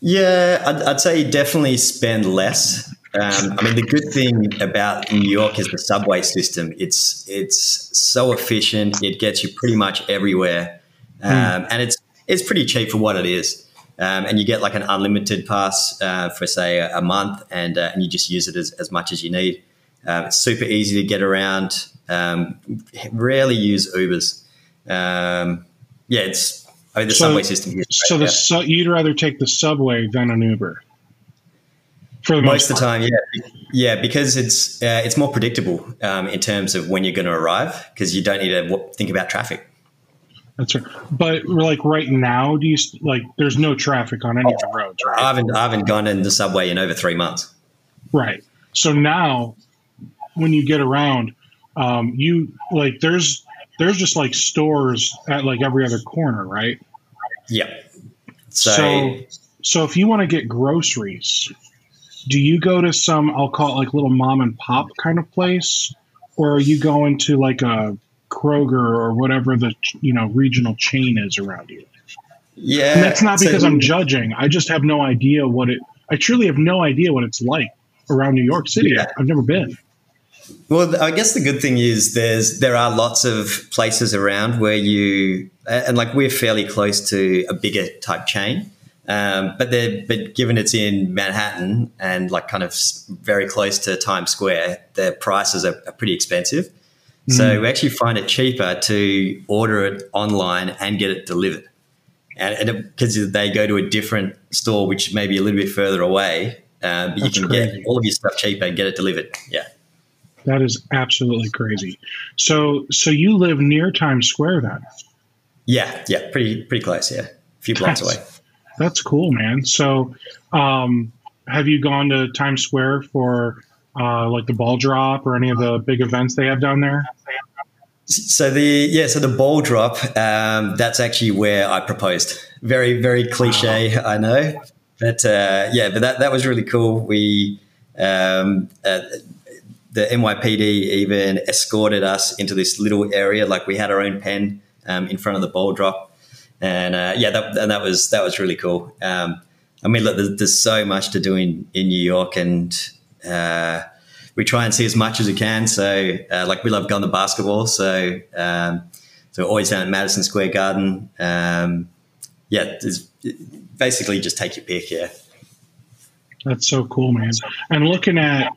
Yeah, I'd, I'd say you definitely spend less. Um, I mean, the good thing about New York is the subway system. It's it's so efficient. It gets you pretty much everywhere, um, mm. and it's it's pretty cheap for what it is. Um, and you get like an unlimited pass uh, for say a, a month, and uh, and you just use it as, as much as you need. Um, it's super easy to get around. Um, rarely use Ubers. Um, yeah, it's I mean, the so, subway system here. So the su- you'd rather take the subway than an Uber. For the most, most of the time, yeah, yeah, because it's uh, it's more predictable um, in terms of when you're going to arrive because you don't need to think about traffic. That's right. But like right now, do you like? There's no traffic on any oh, of the roads, right? I haven't I haven't gone in the subway in over three months. Right. So now, when you get around, um, you like there's there's just like stores at like every other corner, right? Yeah. So, so, so if you want to get groceries, do you go to some I'll call it like little mom and pop kind of place, or are you going to like a Kroger or whatever the you know regional chain is around you? Yeah, and that's not because so, I'm judging. I just have no idea what it. I truly have no idea what it's like around New York City. Yeah. I've never been. Well, I guess the good thing is there's there are lots of places around where you and like we're fairly close to a bigger type chain, um, but they but given it's in Manhattan and like kind of very close to Times Square, their prices are, are pretty expensive. Mm. So we actually find it cheaper to order it online and get it delivered, and because they go to a different store which may be a little bit further away, uh, but That's you can crazy. get all of your stuff cheaper and get it delivered. Yeah. That is absolutely crazy. So, so you live near Times Square then? Yeah, yeah, pretty pretty close. Yeah, a few blocks that's, away. That's cool, man. So, um, have you gone to Times Square for uh, like the ball drop or any of the big events they have down there? So the yeah, so the ball drop. Um, that's actually where I proposed. Very very cliche, wow. I know, but uh, yeah, but that that was really cool. We um, uh, the NYPD even escorted us into this little area, like we had our own pen um, in front of the ball drop, and uh, yeah, that, and that was that was really cool. Um, I mean, look, there's, there's, so much to do in in New York, and uh, we try and see as much as we can. So, uh, like, we love going to basketball, so um, so always down at Madison Square Garden. Um, yeah, basically just take your pick. Yeah, that's so cool, man. And looking at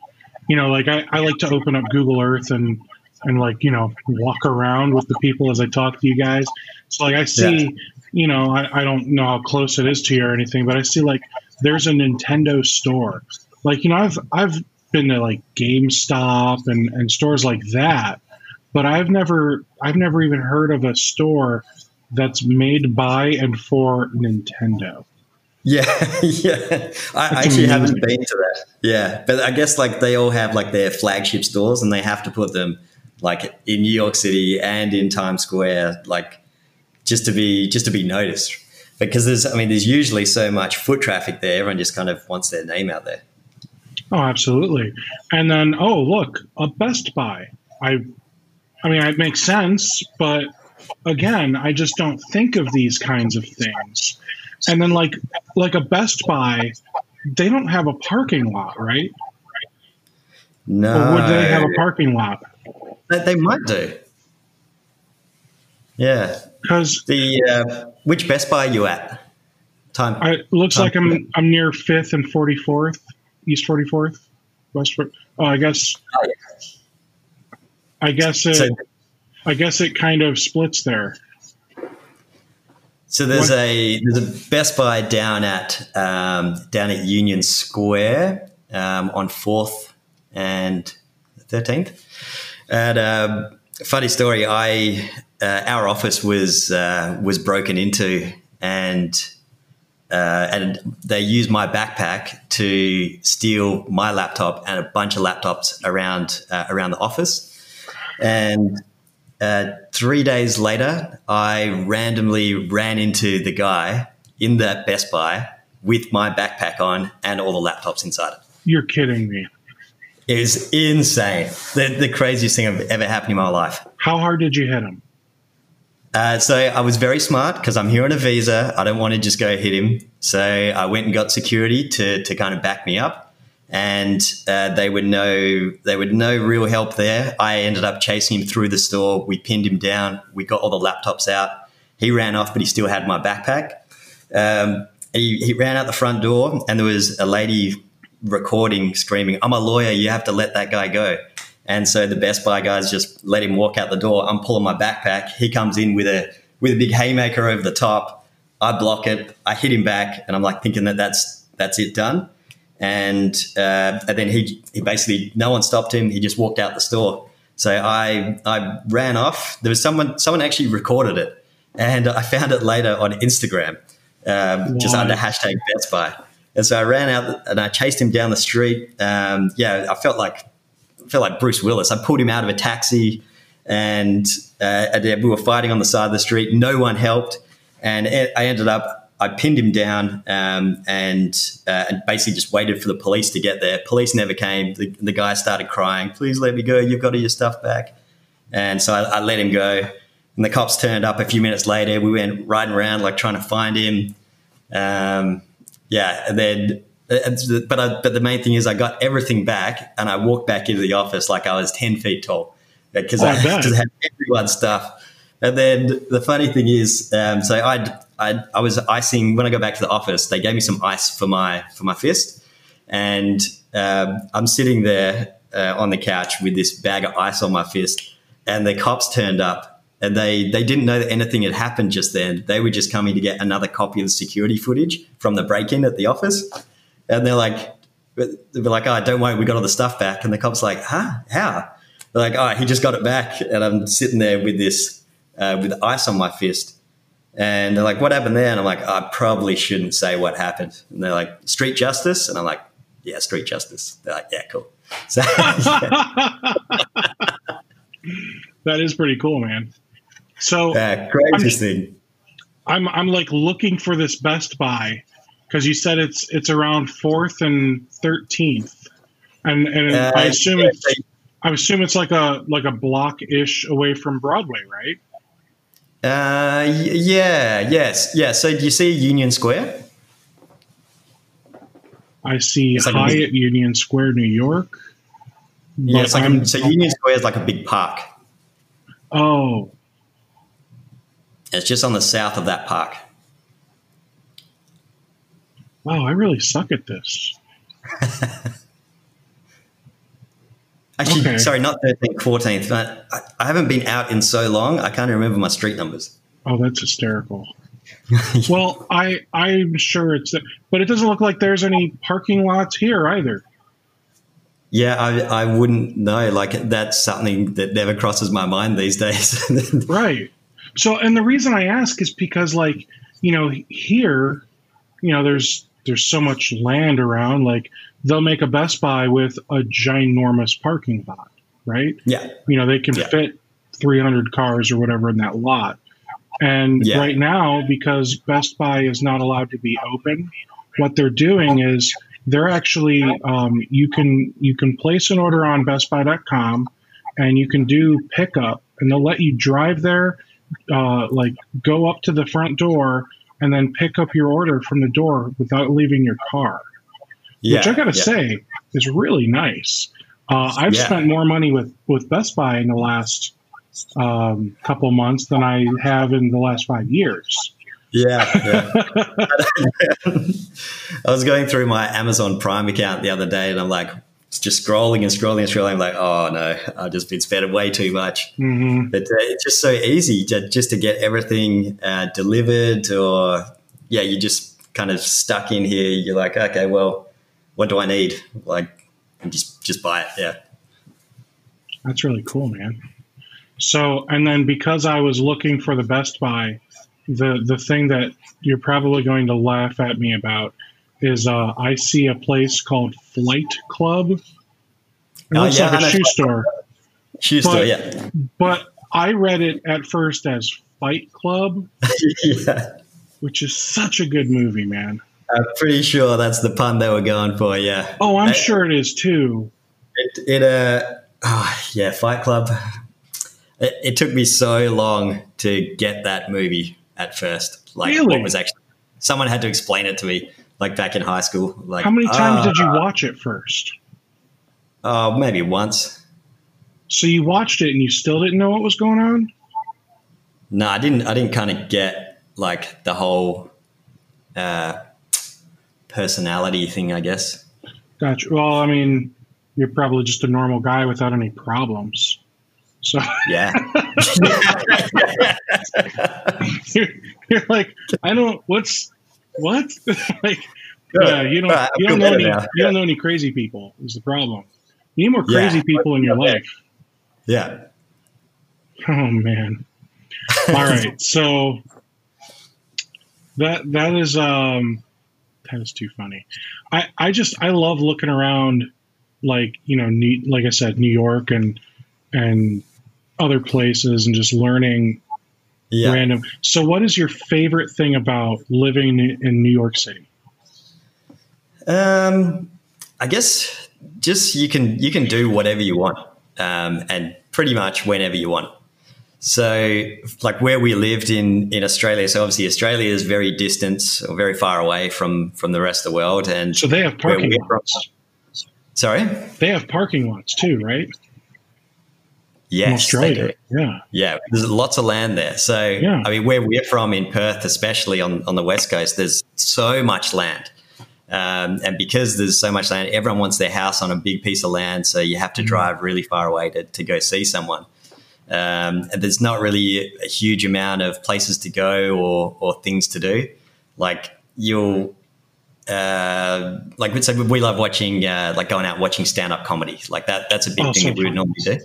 you know, like I, I like to open up Google Earth and and like you know walk around with the people as I talk to you guys. So like I see, yeah. you know, I, I don't know how close it is to you or anything, but I see like there's a Nintendo store. Like you know, I've I've been to like GameStop and and stores like that, but I've never I've never even heard of a store that's made by and for Nintendo. Yeah, yeah. I, I actually haven't been to that. Yeah, but I guess like they all have like their flagship stores, and they have to put them like in New York City and in Times Square, like just to be just to be noticed. Because there's, I mean, there's usually so much foot traffic there. Everyone just kind of wants their name out there. Oh, absolutely. And then, oh, look, a Best Buy. I, I mean, it makes sense, but again, I just don't think of these kinds of things. And then like like a Best Buy, they don't have a parking lot, right? No. Or would they have a parking lot? They, they might do. Yeah. Because the uh, which Best Buy are you at? Time. I, it looks time. like I'm I'm near Fifth and Forty Fourth, East Forty Fourth, West. Oh, I guess. Oh, yeah. I guess it. So, I guess it kind of splits there. So there's what? a there's a Best Buy down at um, down at Union Square um, on Fourth and Thirteenth. And uh, funny story, I uh, our office was uh, was broken into, and uh, and they used my backpack to steal my laptop and a bunch of laptops around uh, around the office, and uh, three days later, I randomly ran into the guy in that Best Buy with my backpack on and all the laptops inside it. You're kidding me. It was insane. The, the craziest thing I've ever happened in my life. How hard did you hit him? Uh, so I was very smart because I'm here on a visa. I don't want to just go hit him. So I went and got security to, to kind of back me up. And uh, they were no they were no real help there. I ended up chasing him through the store. We pinned him down. We got all the laptops out. He ran off, but he still had my backpack. Um, he, he ran out the front door, and there was a lady recording, screaming, "I'm a lawyer. You have to let that guy go." And so the Best Buy guys just let him walk out the door. I'm pulling my backpack. He comes in with a with a big haymaker over the top. I block it. I hit him back, and I'm like thinking that that's that's it done. And, uh, and then he he basically no one stopped him. He just walked out the store. So I I ran off. There was someone someone actually recorded it, and I found it later on Instagram, um, just under hashtag Best Buy. And so I ran out and I chased him down the street. Um, yeah, I felt like I felt like Bruce Willis. I pulled him out of a taxi, and, uh, we were fighting on the side of the street. No one helped, and I ended up. I pinned him down um, and uh, and basically just waited for the police to get there. Police never came. The, the, guy started crying, "Please let me go. You've got all your stuff back." And so I, I let him go. And the cops turned up a few minutes later. We went riding around like trying to find him. Um, yeah, and then but I, but the main thing is I got everything back and I walked back into the office like I was ten feet tall because oh, I, I had everyone's stuff. And then the funny thing is, um, so I I I was icing when I got back to the office. They gave me some ice for my for my fist, and um, I'm sitting there uh, on the couch with this bag of ice on my fist, and the cops turned up and they they didn't know that anything had happened just then. They were just coming to get another copy of the security footage from the break in at the office and they're like, they're like, oh, don't worry, we got all the stuff back. And the cop's like, huh? How? They're like, oh, he just got it back. And I'm sitting there with this, uh, with ice on my fist. And they're like, what happened there? And I'm like, I probably shouldn't say what happened. And they're like, street justice? And I'm like, yeah, street justice. They're like, yeah, cool. So, that is pretty cool, man. So, craziest I'm, thing. I'm, I'm like looking for this Best Buy because you said it's it's around fourth and thirteenth, and and uh, I assume yeah, it's I assume it's like a like a block ish away from Broadway, right? Uh, yeah, yes, yeah. So do you see Union Square? I see it's Hyatt like Union Square, New York. Yeah, it's like a, so Union Square is like a big park. Oh, it's just on the south of that park wow, I really suck at this. Actually, okay. sorry, not 13th, 14th. But I, I, haven't been out in so long, I can't remember my street numbers. Oh, that's hysterical. well, I I'm sure it's, but it doesn't look like there's any parking lots here either. Yeah, I, I wouldn't know. Like that's something that never crosses my mind these days. right. So, and the reason I ask is because, like, you know, here, you know, there's there's so much land around. Like they'll make a Best Buy with a ginormous parking lot, right? Yeah. You know, they can yeah. fit 300 cars or whatever in that lot. And yeah. right now, because Best Buy is not allowed to be open, what they're doing is they're actually um, you can you can place an order on BestBuy.com and you can do pickup, and they'll let you drive there, uh, like go up to the front door and then pick up your order from the door without leaving your car. Yeah, which I got to yeah. say is really nice. Uh, I've yeah. spent more money with, with Best Buy in the last um, couple months than I have in the last five years. Yeah. yeah. I was going through my Amazon Prime account the other day and I'm like, just scrolling and scrolling and scrolling. I'm like, oh no, I've just been spending way too much. Mm-hmm. But uh, it's just so easy to, just to get everything uh, delivered, or yeah, you're just kind of stuck in here. You're like, okay, well, what do I need? Like, just just buy it. Yeah, that's really cool, man. So, and then because I was looking for the Best Buy, the the thing that you're probably going to laugh at me about is uh, I see a place called Flight Club. It oh, looks yeah, like a shoe store. Shoe but, store, yeah. But I read it at first as Fight Club, yeah. which is such a good movie, man. I'm pretty sure that's the pun they were going for. Yeah. Oh, I'm I- sure it is too. It, it uh, oh, yeah, Fight Club. It, it took me so long to get that movie at first. Like, Really? what was actually someone had to explain it to me, like back in high school. Like, How many times ah, did you watch it first? Oh, maybe once. So you watched it and you still didn't know what was going on? No, I didn't. I didn't kind of get like the whole uh, personality thing. I guess. Gotcha. Well, I mean, you're probably just a normal guy without any problems. So Yeah. you're, you're like, I don't. What's what? like, yeah, you don't. You don't know any. now. You don't know any crazy people. Is the problem? You need more Yeah. crazy people in your life. yeah. Oh man. All right. So that that is um that is too funny. I I just I love looking around like, you know, New, like I said New York and and other places and just learning Yeah. random. So what is your favorite thing about living in New York City? Um, I guess just you can you can do whatever you want, um, and pretty much whenever you want. So, like where we lived in in Australia, so obviously Australia is very distant or very far away from from the rest of the world. And So they have parking from- lots. sorry, They have parking lots too, right? Yes, they Australia. do. Yeah. Yeah, there's lots of land there. So, Yeah. I mean, where we're from in Perth, especially on, on the West Coast, there's so much land. Um, and because there's so much land, everyone wants their house on a big piece of land. So you have to drive really far away to, to go see someone. Um, and there's not really a huge amount of places to go or, or things to do. Like you'll, uh, like so we love watching, uh, like going out and watching stand up comedy. Like that, that's a big Oh, thing so that we would normally do.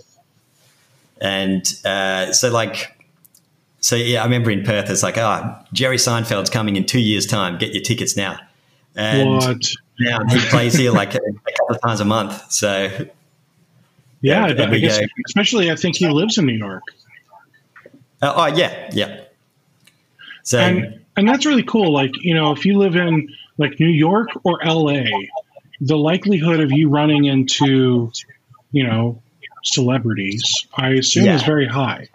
And uh, so, like, so yeah, I remember in Perth, it's like, oh, Jerry Seinfeld's coming in two years' time. Get your tickets now. And what? now he plays here like a, a couple of times a month. So Yeah, I guess, go. especially I think he lives in New York. Uh, oh yeah, yeah. So and and that's really cool like you know if you live in like new york or la the likelihood of you running into you know celebrities i assume Yeah. is very high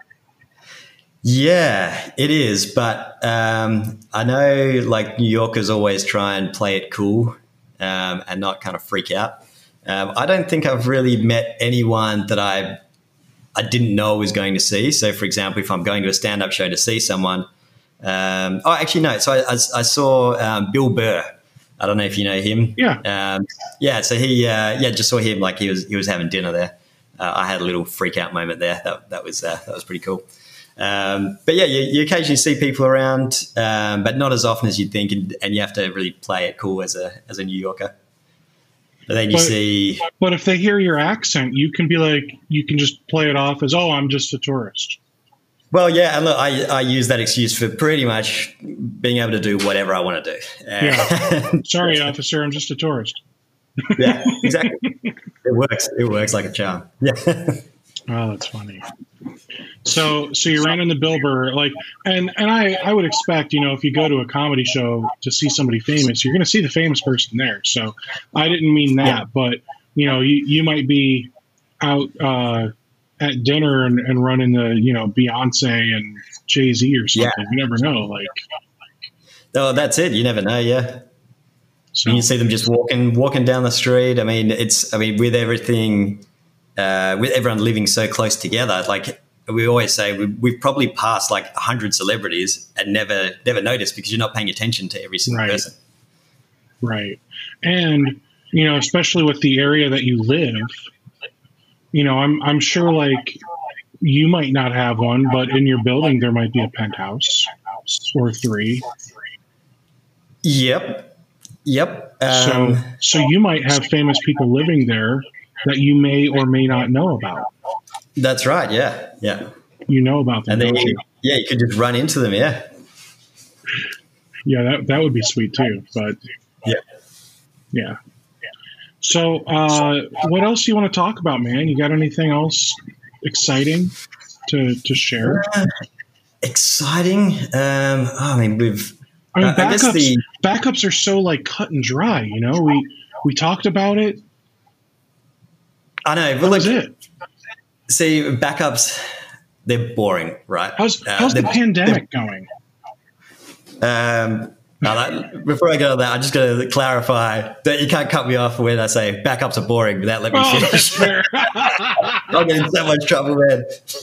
yeah, it is. But um, I know like New Yorkers always try and play it cool um, and not kind of freak out. Um, I don't think I've really met anyone that I I didn't know I was going to see. So, for example, if I'm going to a stand up show to see someone, um, oh, actually, no. So I, I, I saw um, Bill Burr. I don't know if you know him. Yeah. Um, yeah. So he, uh, yeah, just saw him like he was he was having dinner there. Uh, I had a little freak out moment there. That that was uh, that was pretty cool. Um, but yeah, you, you occasionally see people around, um, but not as often as you'd think, and, and you have to really play it cool as a as a New Yorker. But then you But- see, but if they hear your accent you can be like you can just play it off as oh i'm just a tourist well, yeah, and look, I, I use that excuse for pretty much being able to do whatever I want to do. Yeah. sorry officer i'm just a tourist yeah, exactly. It works. It works like a charm. Yeah. Oh, that's funny. So, so you ran into Bill Burr, like, and and I, I would expect, you know, if you go to a comedy show to see somebody famous, you're going to see the famous person there. So, I didn't mean that, Yeah. but you know, you you might be out uh, at dinner and, and run into, you know, Beyonce and Jay Z or something. Yeah. You never know, like. oh, that's it. You never know. Yeah. So, You can see them just walking walking down the street. I mean, it's I mean, with everything, uh, with everyone living so close together, like we always say, we, we've probably passed like hundred celebrities and never never noticed because you're not paying attention to every single Right. person. Right. And, you know, especially with the area that you live, you know, I'm I'm sure like you might not have one, but in your building there might be a penthouse or three. Yep. Yep. Um, so so you might have famous people living there that you may or may not know about. that's right. Yeah. Yeah. You know about them. And then you, yeah, you could just run into them. Yeah. Yeah, that that would be sweet too. But Yeah. yeah. So, uh, what else do you want to talk about, man? You got anything else exciting? to, to share? Uh, exciting. Um, I mean, we've. I mean, backups, I the, backups are so like cut and dry. You know, we we talked about it. I know, but like, it? see, backups they're boring, right? How's uh, how's the pandemic going? Um, that, before I go to that, I'm just going to clarify that you can't cut me off when I say backups are boring without letting me oh, finish. I'll get in so much trouble, man.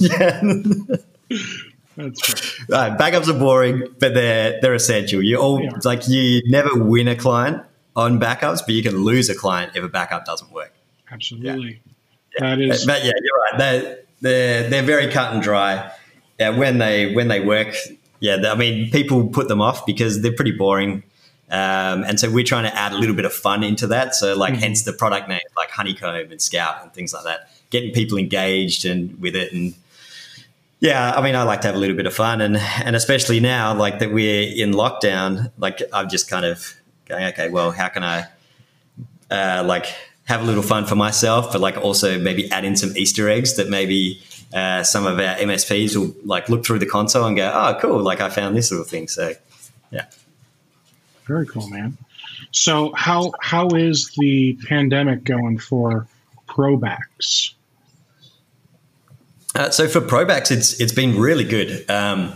yeah. That's right. backups are boring, but they're they're essential. You all like you never win a client on backups, but you can lose a client if a backup doesn't work. Absolutely. Yeah. That is. But, but yeah, you're right. They're, they're they're very cut and dry. Yeah, when they when they work, yeah, I mean, people put them off because they're pretty boring. Um, and so we're trying to add a little bit of fun into that. So, like, mm-hmm. hence the product name, like Honeycomb and Scout and things like that, getting people engaged and with it. And yeah, I mean, I like to have a little bit of fun, and and especially now, like that we're in lockdown, like I'm just kind of going, okay, well, how can I, uh, like, have a little fun for myself, but like also maybe add in some Easter eggs that maybe uh, some of our MSPs will like look through the console and go, oh, cool, like I found this little thing. So, yeah. Very cool, man. So, how how is the pandemic going for Probax? Uh, so for Probax, it's it's been really good. Um,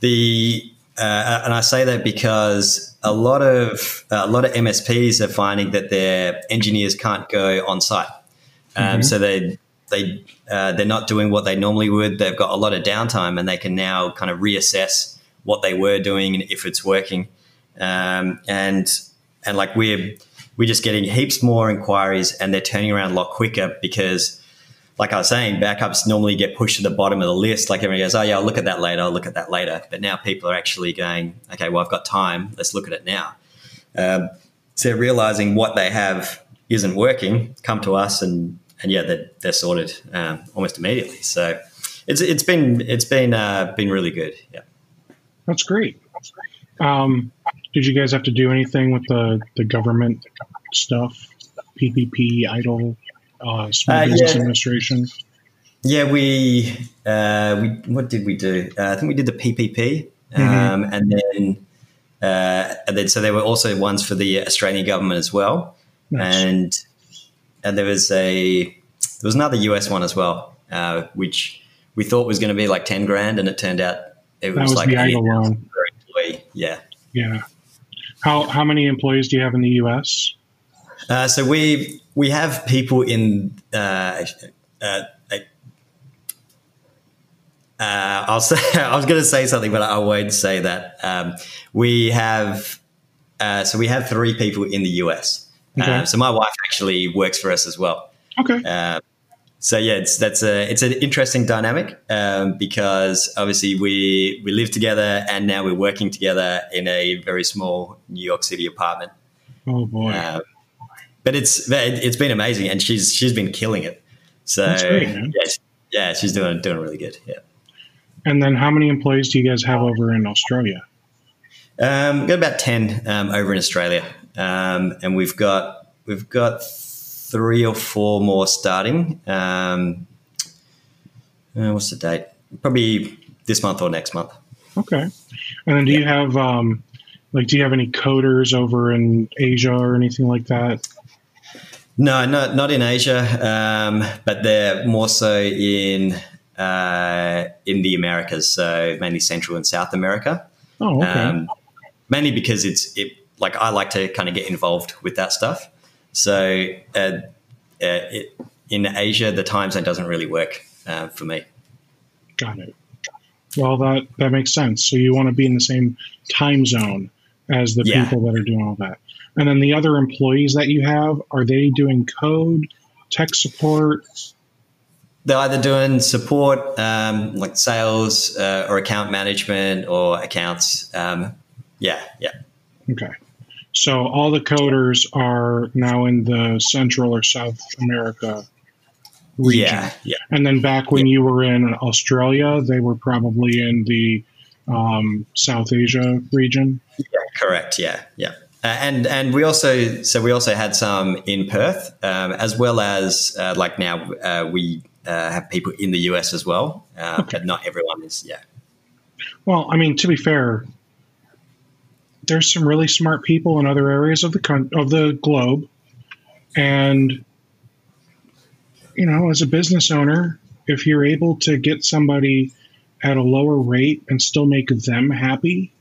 the uh, and I say that because a lot of uh, a lot of MSPs are finding that their engineers can't go on site, um, mm-hmm. so they they uh, they're not doing what they normally would. They've got a lot of downtime, and they can now kind of reassess what they were doing and if it's working. Um, and and like we're we're just getting heaps more inquiries, and they're turning around a lot quicker because, like I was saying, backups normally get pushed to the bottom of the list. Like everyone goes, "Oh yeah, I'll look at that later. I'll look at that later." But now people are actually going, "Okay, well I've got time. Let's look at it now." Um, so they're realizing what they have isn't working. Come to us and and yeah, they're, they're sorted um, almost immediately. So it's it's been it's been uh, been really good. Yeah, that's great. Um, did you guys have to do anything with the the government stuff? PPP, EIDL, uh, Small uh, Business yeah. Administration. Yeah, we uh, we what did we do? Uh, I think we did the PPP, mm-hmm. um, and then uh, and then so there were also ones for the Australian government as well, nice. and and there was a there was another US one as well, uh, which we thought was going to be like ten grand, and it turned out it was, was like the one. Yeah, yeah. How how many employees do you have in the US? Uh, so we we have people in. Uh, uh, uh, I'll say I was going to say something, but I won't say that. Um, we have uh, so we have three people in the US. Okay. Uh, so my wife actually works for us as well. Okay. Uh, so yeah, it's that's a it's an interesting dynamic um, because obviously we we live together and now we're working together in a very small New York City apartment. Oh boy! Uh, but it's it's been amazing, and she's she's been killing it. So great, yeah, yeah, she's doing doing really good. Yeah. And then, how many employees do you guys have over in Australia? Um, got about ten um, over in Australia um, and we've got we've got three or four more starting. Um, uh, what's the date? Probably this month or next month. Okay. And then do yeah. you have um, like do you have any coders over in Asia or anything like that? No, not not in Asia, um, but they're more so in uh, in the Americas, so mainly Central and South America. Oh, okay. Um, mainly because it's it like I like to kind of get involved with that stuff. So uh, uh, it, in Asia, the time zone doesn't really work uh, for me. Got it. Well, that that makes sense. So you want to be in the same time zone as the yeah. people that are doing all that. And then the other employees that you have, are they doing code, tech support? They're either doing support, um, like sales uh, or account management or accounts. Um, yeah, yeah. Okay. So all the coders are now in the Central or South America region. Yeah, yeah. And then back when yeah. you were in Australia, they were probably in the um, South Asia region. Yeah, correct. Yeah, yeah. Uh, and and we also so we also had some in Perth um, as well as uh, like now uh, we uh, have people in the US as well, uh, okay. but not everyone is. Yeah. Well, I mean, to be fair, there's some really smart people in other areas of the con- of the globe, and you know, as a business owner, if you're able to get somebody at a lower rate and still make them happy,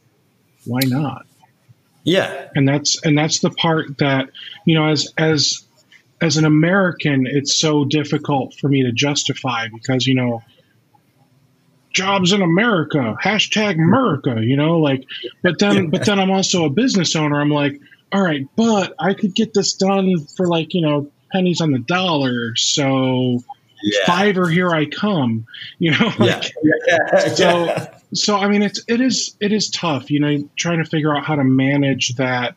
why not? Yeah. And that's and that's the part that, you know, as as as an American, it's so difficult for me to justify because, you know, jobs in America, hashtag America, you know, like but then but then I'm also a business owner. I'm like, all right, but I could get this done for like, you know, pennies on the dollar. So yeah. Fiverr here I come, you know, like, yeah. so so I mean it's it is it is tough, you know, trying to figure out how to manage that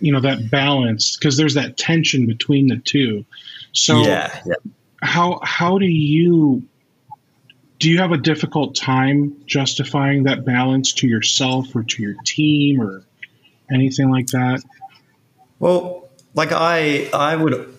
you know that balance because there's that tension between the two. So yeah, yeah. how how do you do you have a difficult time justifying that balance to yourself or to your team or anything like that? Well, like I I would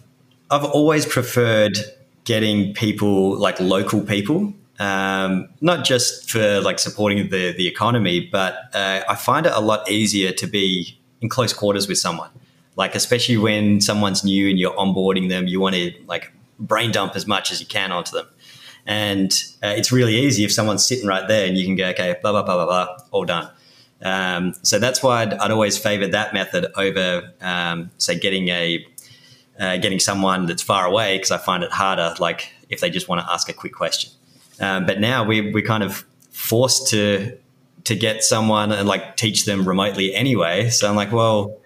I've always preferred getting people like local people um, not just for like supporting the the economy, but uh, I find it a lot easier to be in close quarters with someone. Like especially when someone's new and you're onboarding them, you want to like brain dump as much as you can onto them, and uh, it's really easy if someone's sitting right there and you can go, okay, blah blah blah blah blah, all done. Um, so that's why I'd, I'd always favor that method over, um, say, getting a uh, getting someone that's far away because I find it harder. Like if they just want to ask a quick question. Um, but now we we kind of forced to to get someone and like teach them remotely anyway. So I'm like, well,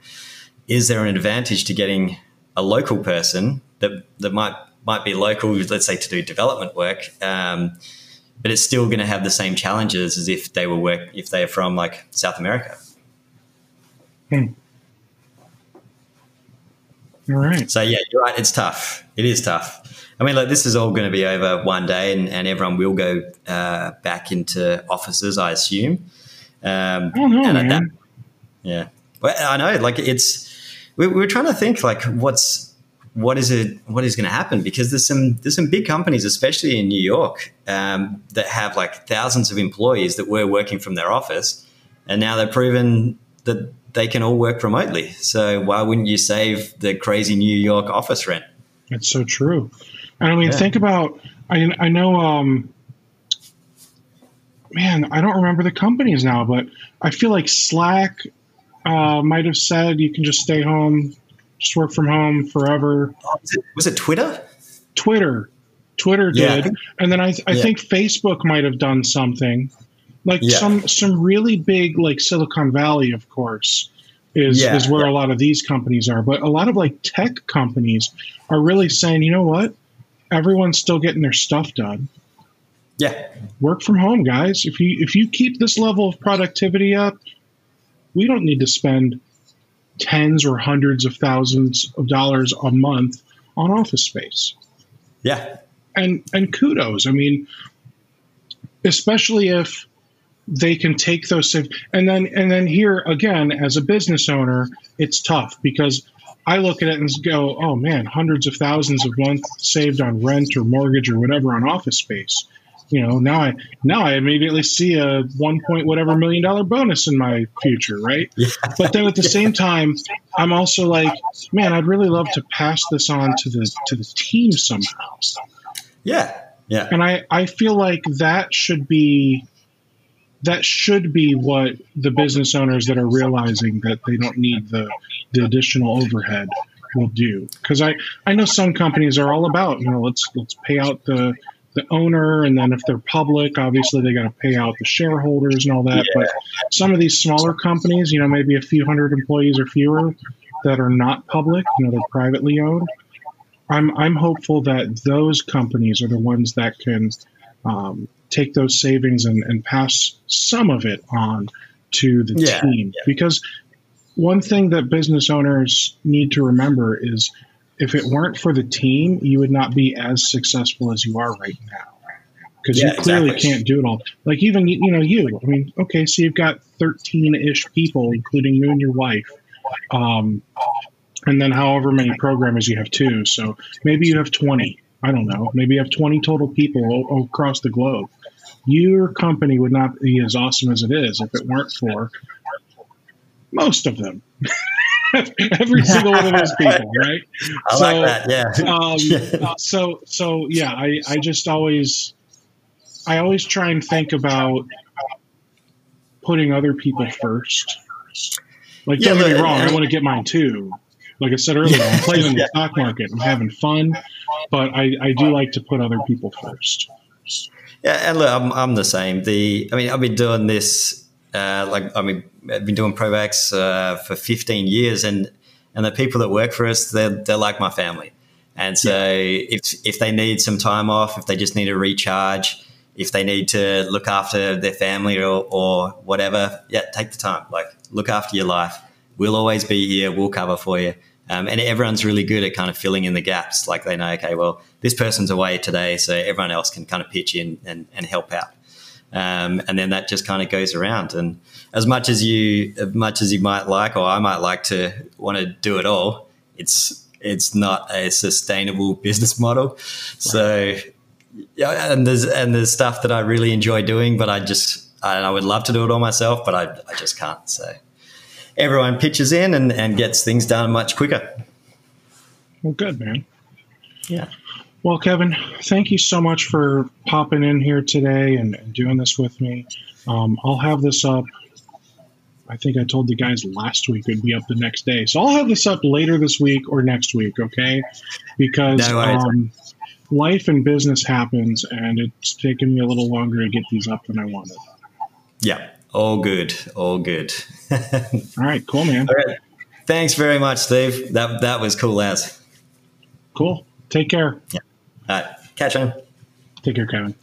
is there an advantage to getting a local person that that might might be local, let's say, to do development work, um, but it's still going to have the same challenges as if they were work if they're from like South America. Hmm. All right. So yeah, you're right. It's tough. It is tough. I mean, like this is all going to be over one day, and, and everyone will go uh, back into offices, I assume. Um, oh no, man. That, yeah. Well, I know. Like it's we, we're trying to think like what's what is it what is going to happen because there's some there's some big companies especially in New York um, that have like thousands of employees that were working from their office and now they've proven that they can all work remotely so why wouldn't you save the crazy New York office rent it's so true and I mean, yeah. think about I I know um, man, I don't remember the companies now, but I feel like Slack uh, might have said you can just stay home, just work from home forever. Was it, was it Twitter? Twitter, Twitter did, and then I I yeah. think Facebook might have done something. Like some some really big like Silicon Valley, of course, is is where a lot of these companies are. But a lot of like tech companies are really saying, you know what, everyone's still getting their stuff done. Yeah. Work from home, guys. If you if you keep this level of productivity up, we don't need to spend tens or hundreds of thousands of dollars a month on office space. Yeah. And and kudos. I mean, especially if they can take those and then and then here again as a business owner, it's tough because I look at it and go, oh man, hundreds of thousands of month saved on rent or mortgage or whatever on office space. You know, now I now I immediately see a one point whatever million dollar bonus in my future, right? Yeah. But then at the same time, I'm also like, man, I'd really love to pass this on to the to the team somehow. Yeah. Yeah. And I, I feel like that should be that should be what the business owners that are realizing that they don't need the, the additional overhead will do. Because I, I know some companies are all about, you know, let's let's pay out the the owner and then if they're public, obviously they gotta pay out the shareholders and all that. Yeah. But some of these smaller companies, you know, maybe a few hundred employees or fewer that are not public, you know, they're privately owned. I'm I'm hopeful that those companies are the ones that can um, take those savings and, and pass some of it on to the yeah, team. Yeah. Because one thing that business owners need to remember is if it weren't for the team, you would not be as successful as you are right now. Because yeah, you clearly exactly. can't do it all. Like even you know you. I mean, okay, so you've got thirteen ish people, including you and your wife, um, and then however many programmers you have too. So maybe you have twenty I don't know, maybe you have 20 total people o- across the globe. Your company would not be as awesome as it is if it weren't for most of them. Every single one of those people, right? I So, like that. Yeah. um, so so yeah I, I just always i always try and think about putting other people first like Yeah, don't get me wrong i want to get mine too like i said earlier i'm playing in the stock market i'm having fun but I, I do like to put other people first Yeah, and look, I'm, I'm the same. The I mean, I've been doing this uh, like I mean, I've been doing Provax uh, for 15 years, and and the people that work for us, they're they're like my family. And so if if they need some time off, if they just need to recharge, if they need to look after their family or, or whatever, yeah, take the time. Like look after your life. We'll always be here. We'll cover for you. Um, and everyone's really good at kind of filling in the gaps. Like they know, okay, well, this person's away today, so everyone else can kind of pitch in and, and help out. Um, and then that just kind of goes around. And as much as you, as much as you might like, or I might like to want to do it all, it's it's not a sustainable business model. So yeah, and there's and there's stuff that I really enjoy doing, but I just I, I would love to do it all myself, but I, I just can't. So everyone pitches in and, and gets things done much quicker. well good man Yeah. Well kevin thank you so much for popping in here today and, and doing this with me um, i'll have this up I think I told the guys last week it'd be up the next day. So I'll have this up later this week or next week, okay? Because um, life and business happens, and it's taken me a little longer to get these up than I wanted. Yeah. All good. All good. All right, cool, man. All right. Thanks very much, Steve. That that was cool as. Cool. Take care. All right. Catch on. Take care, Kevin.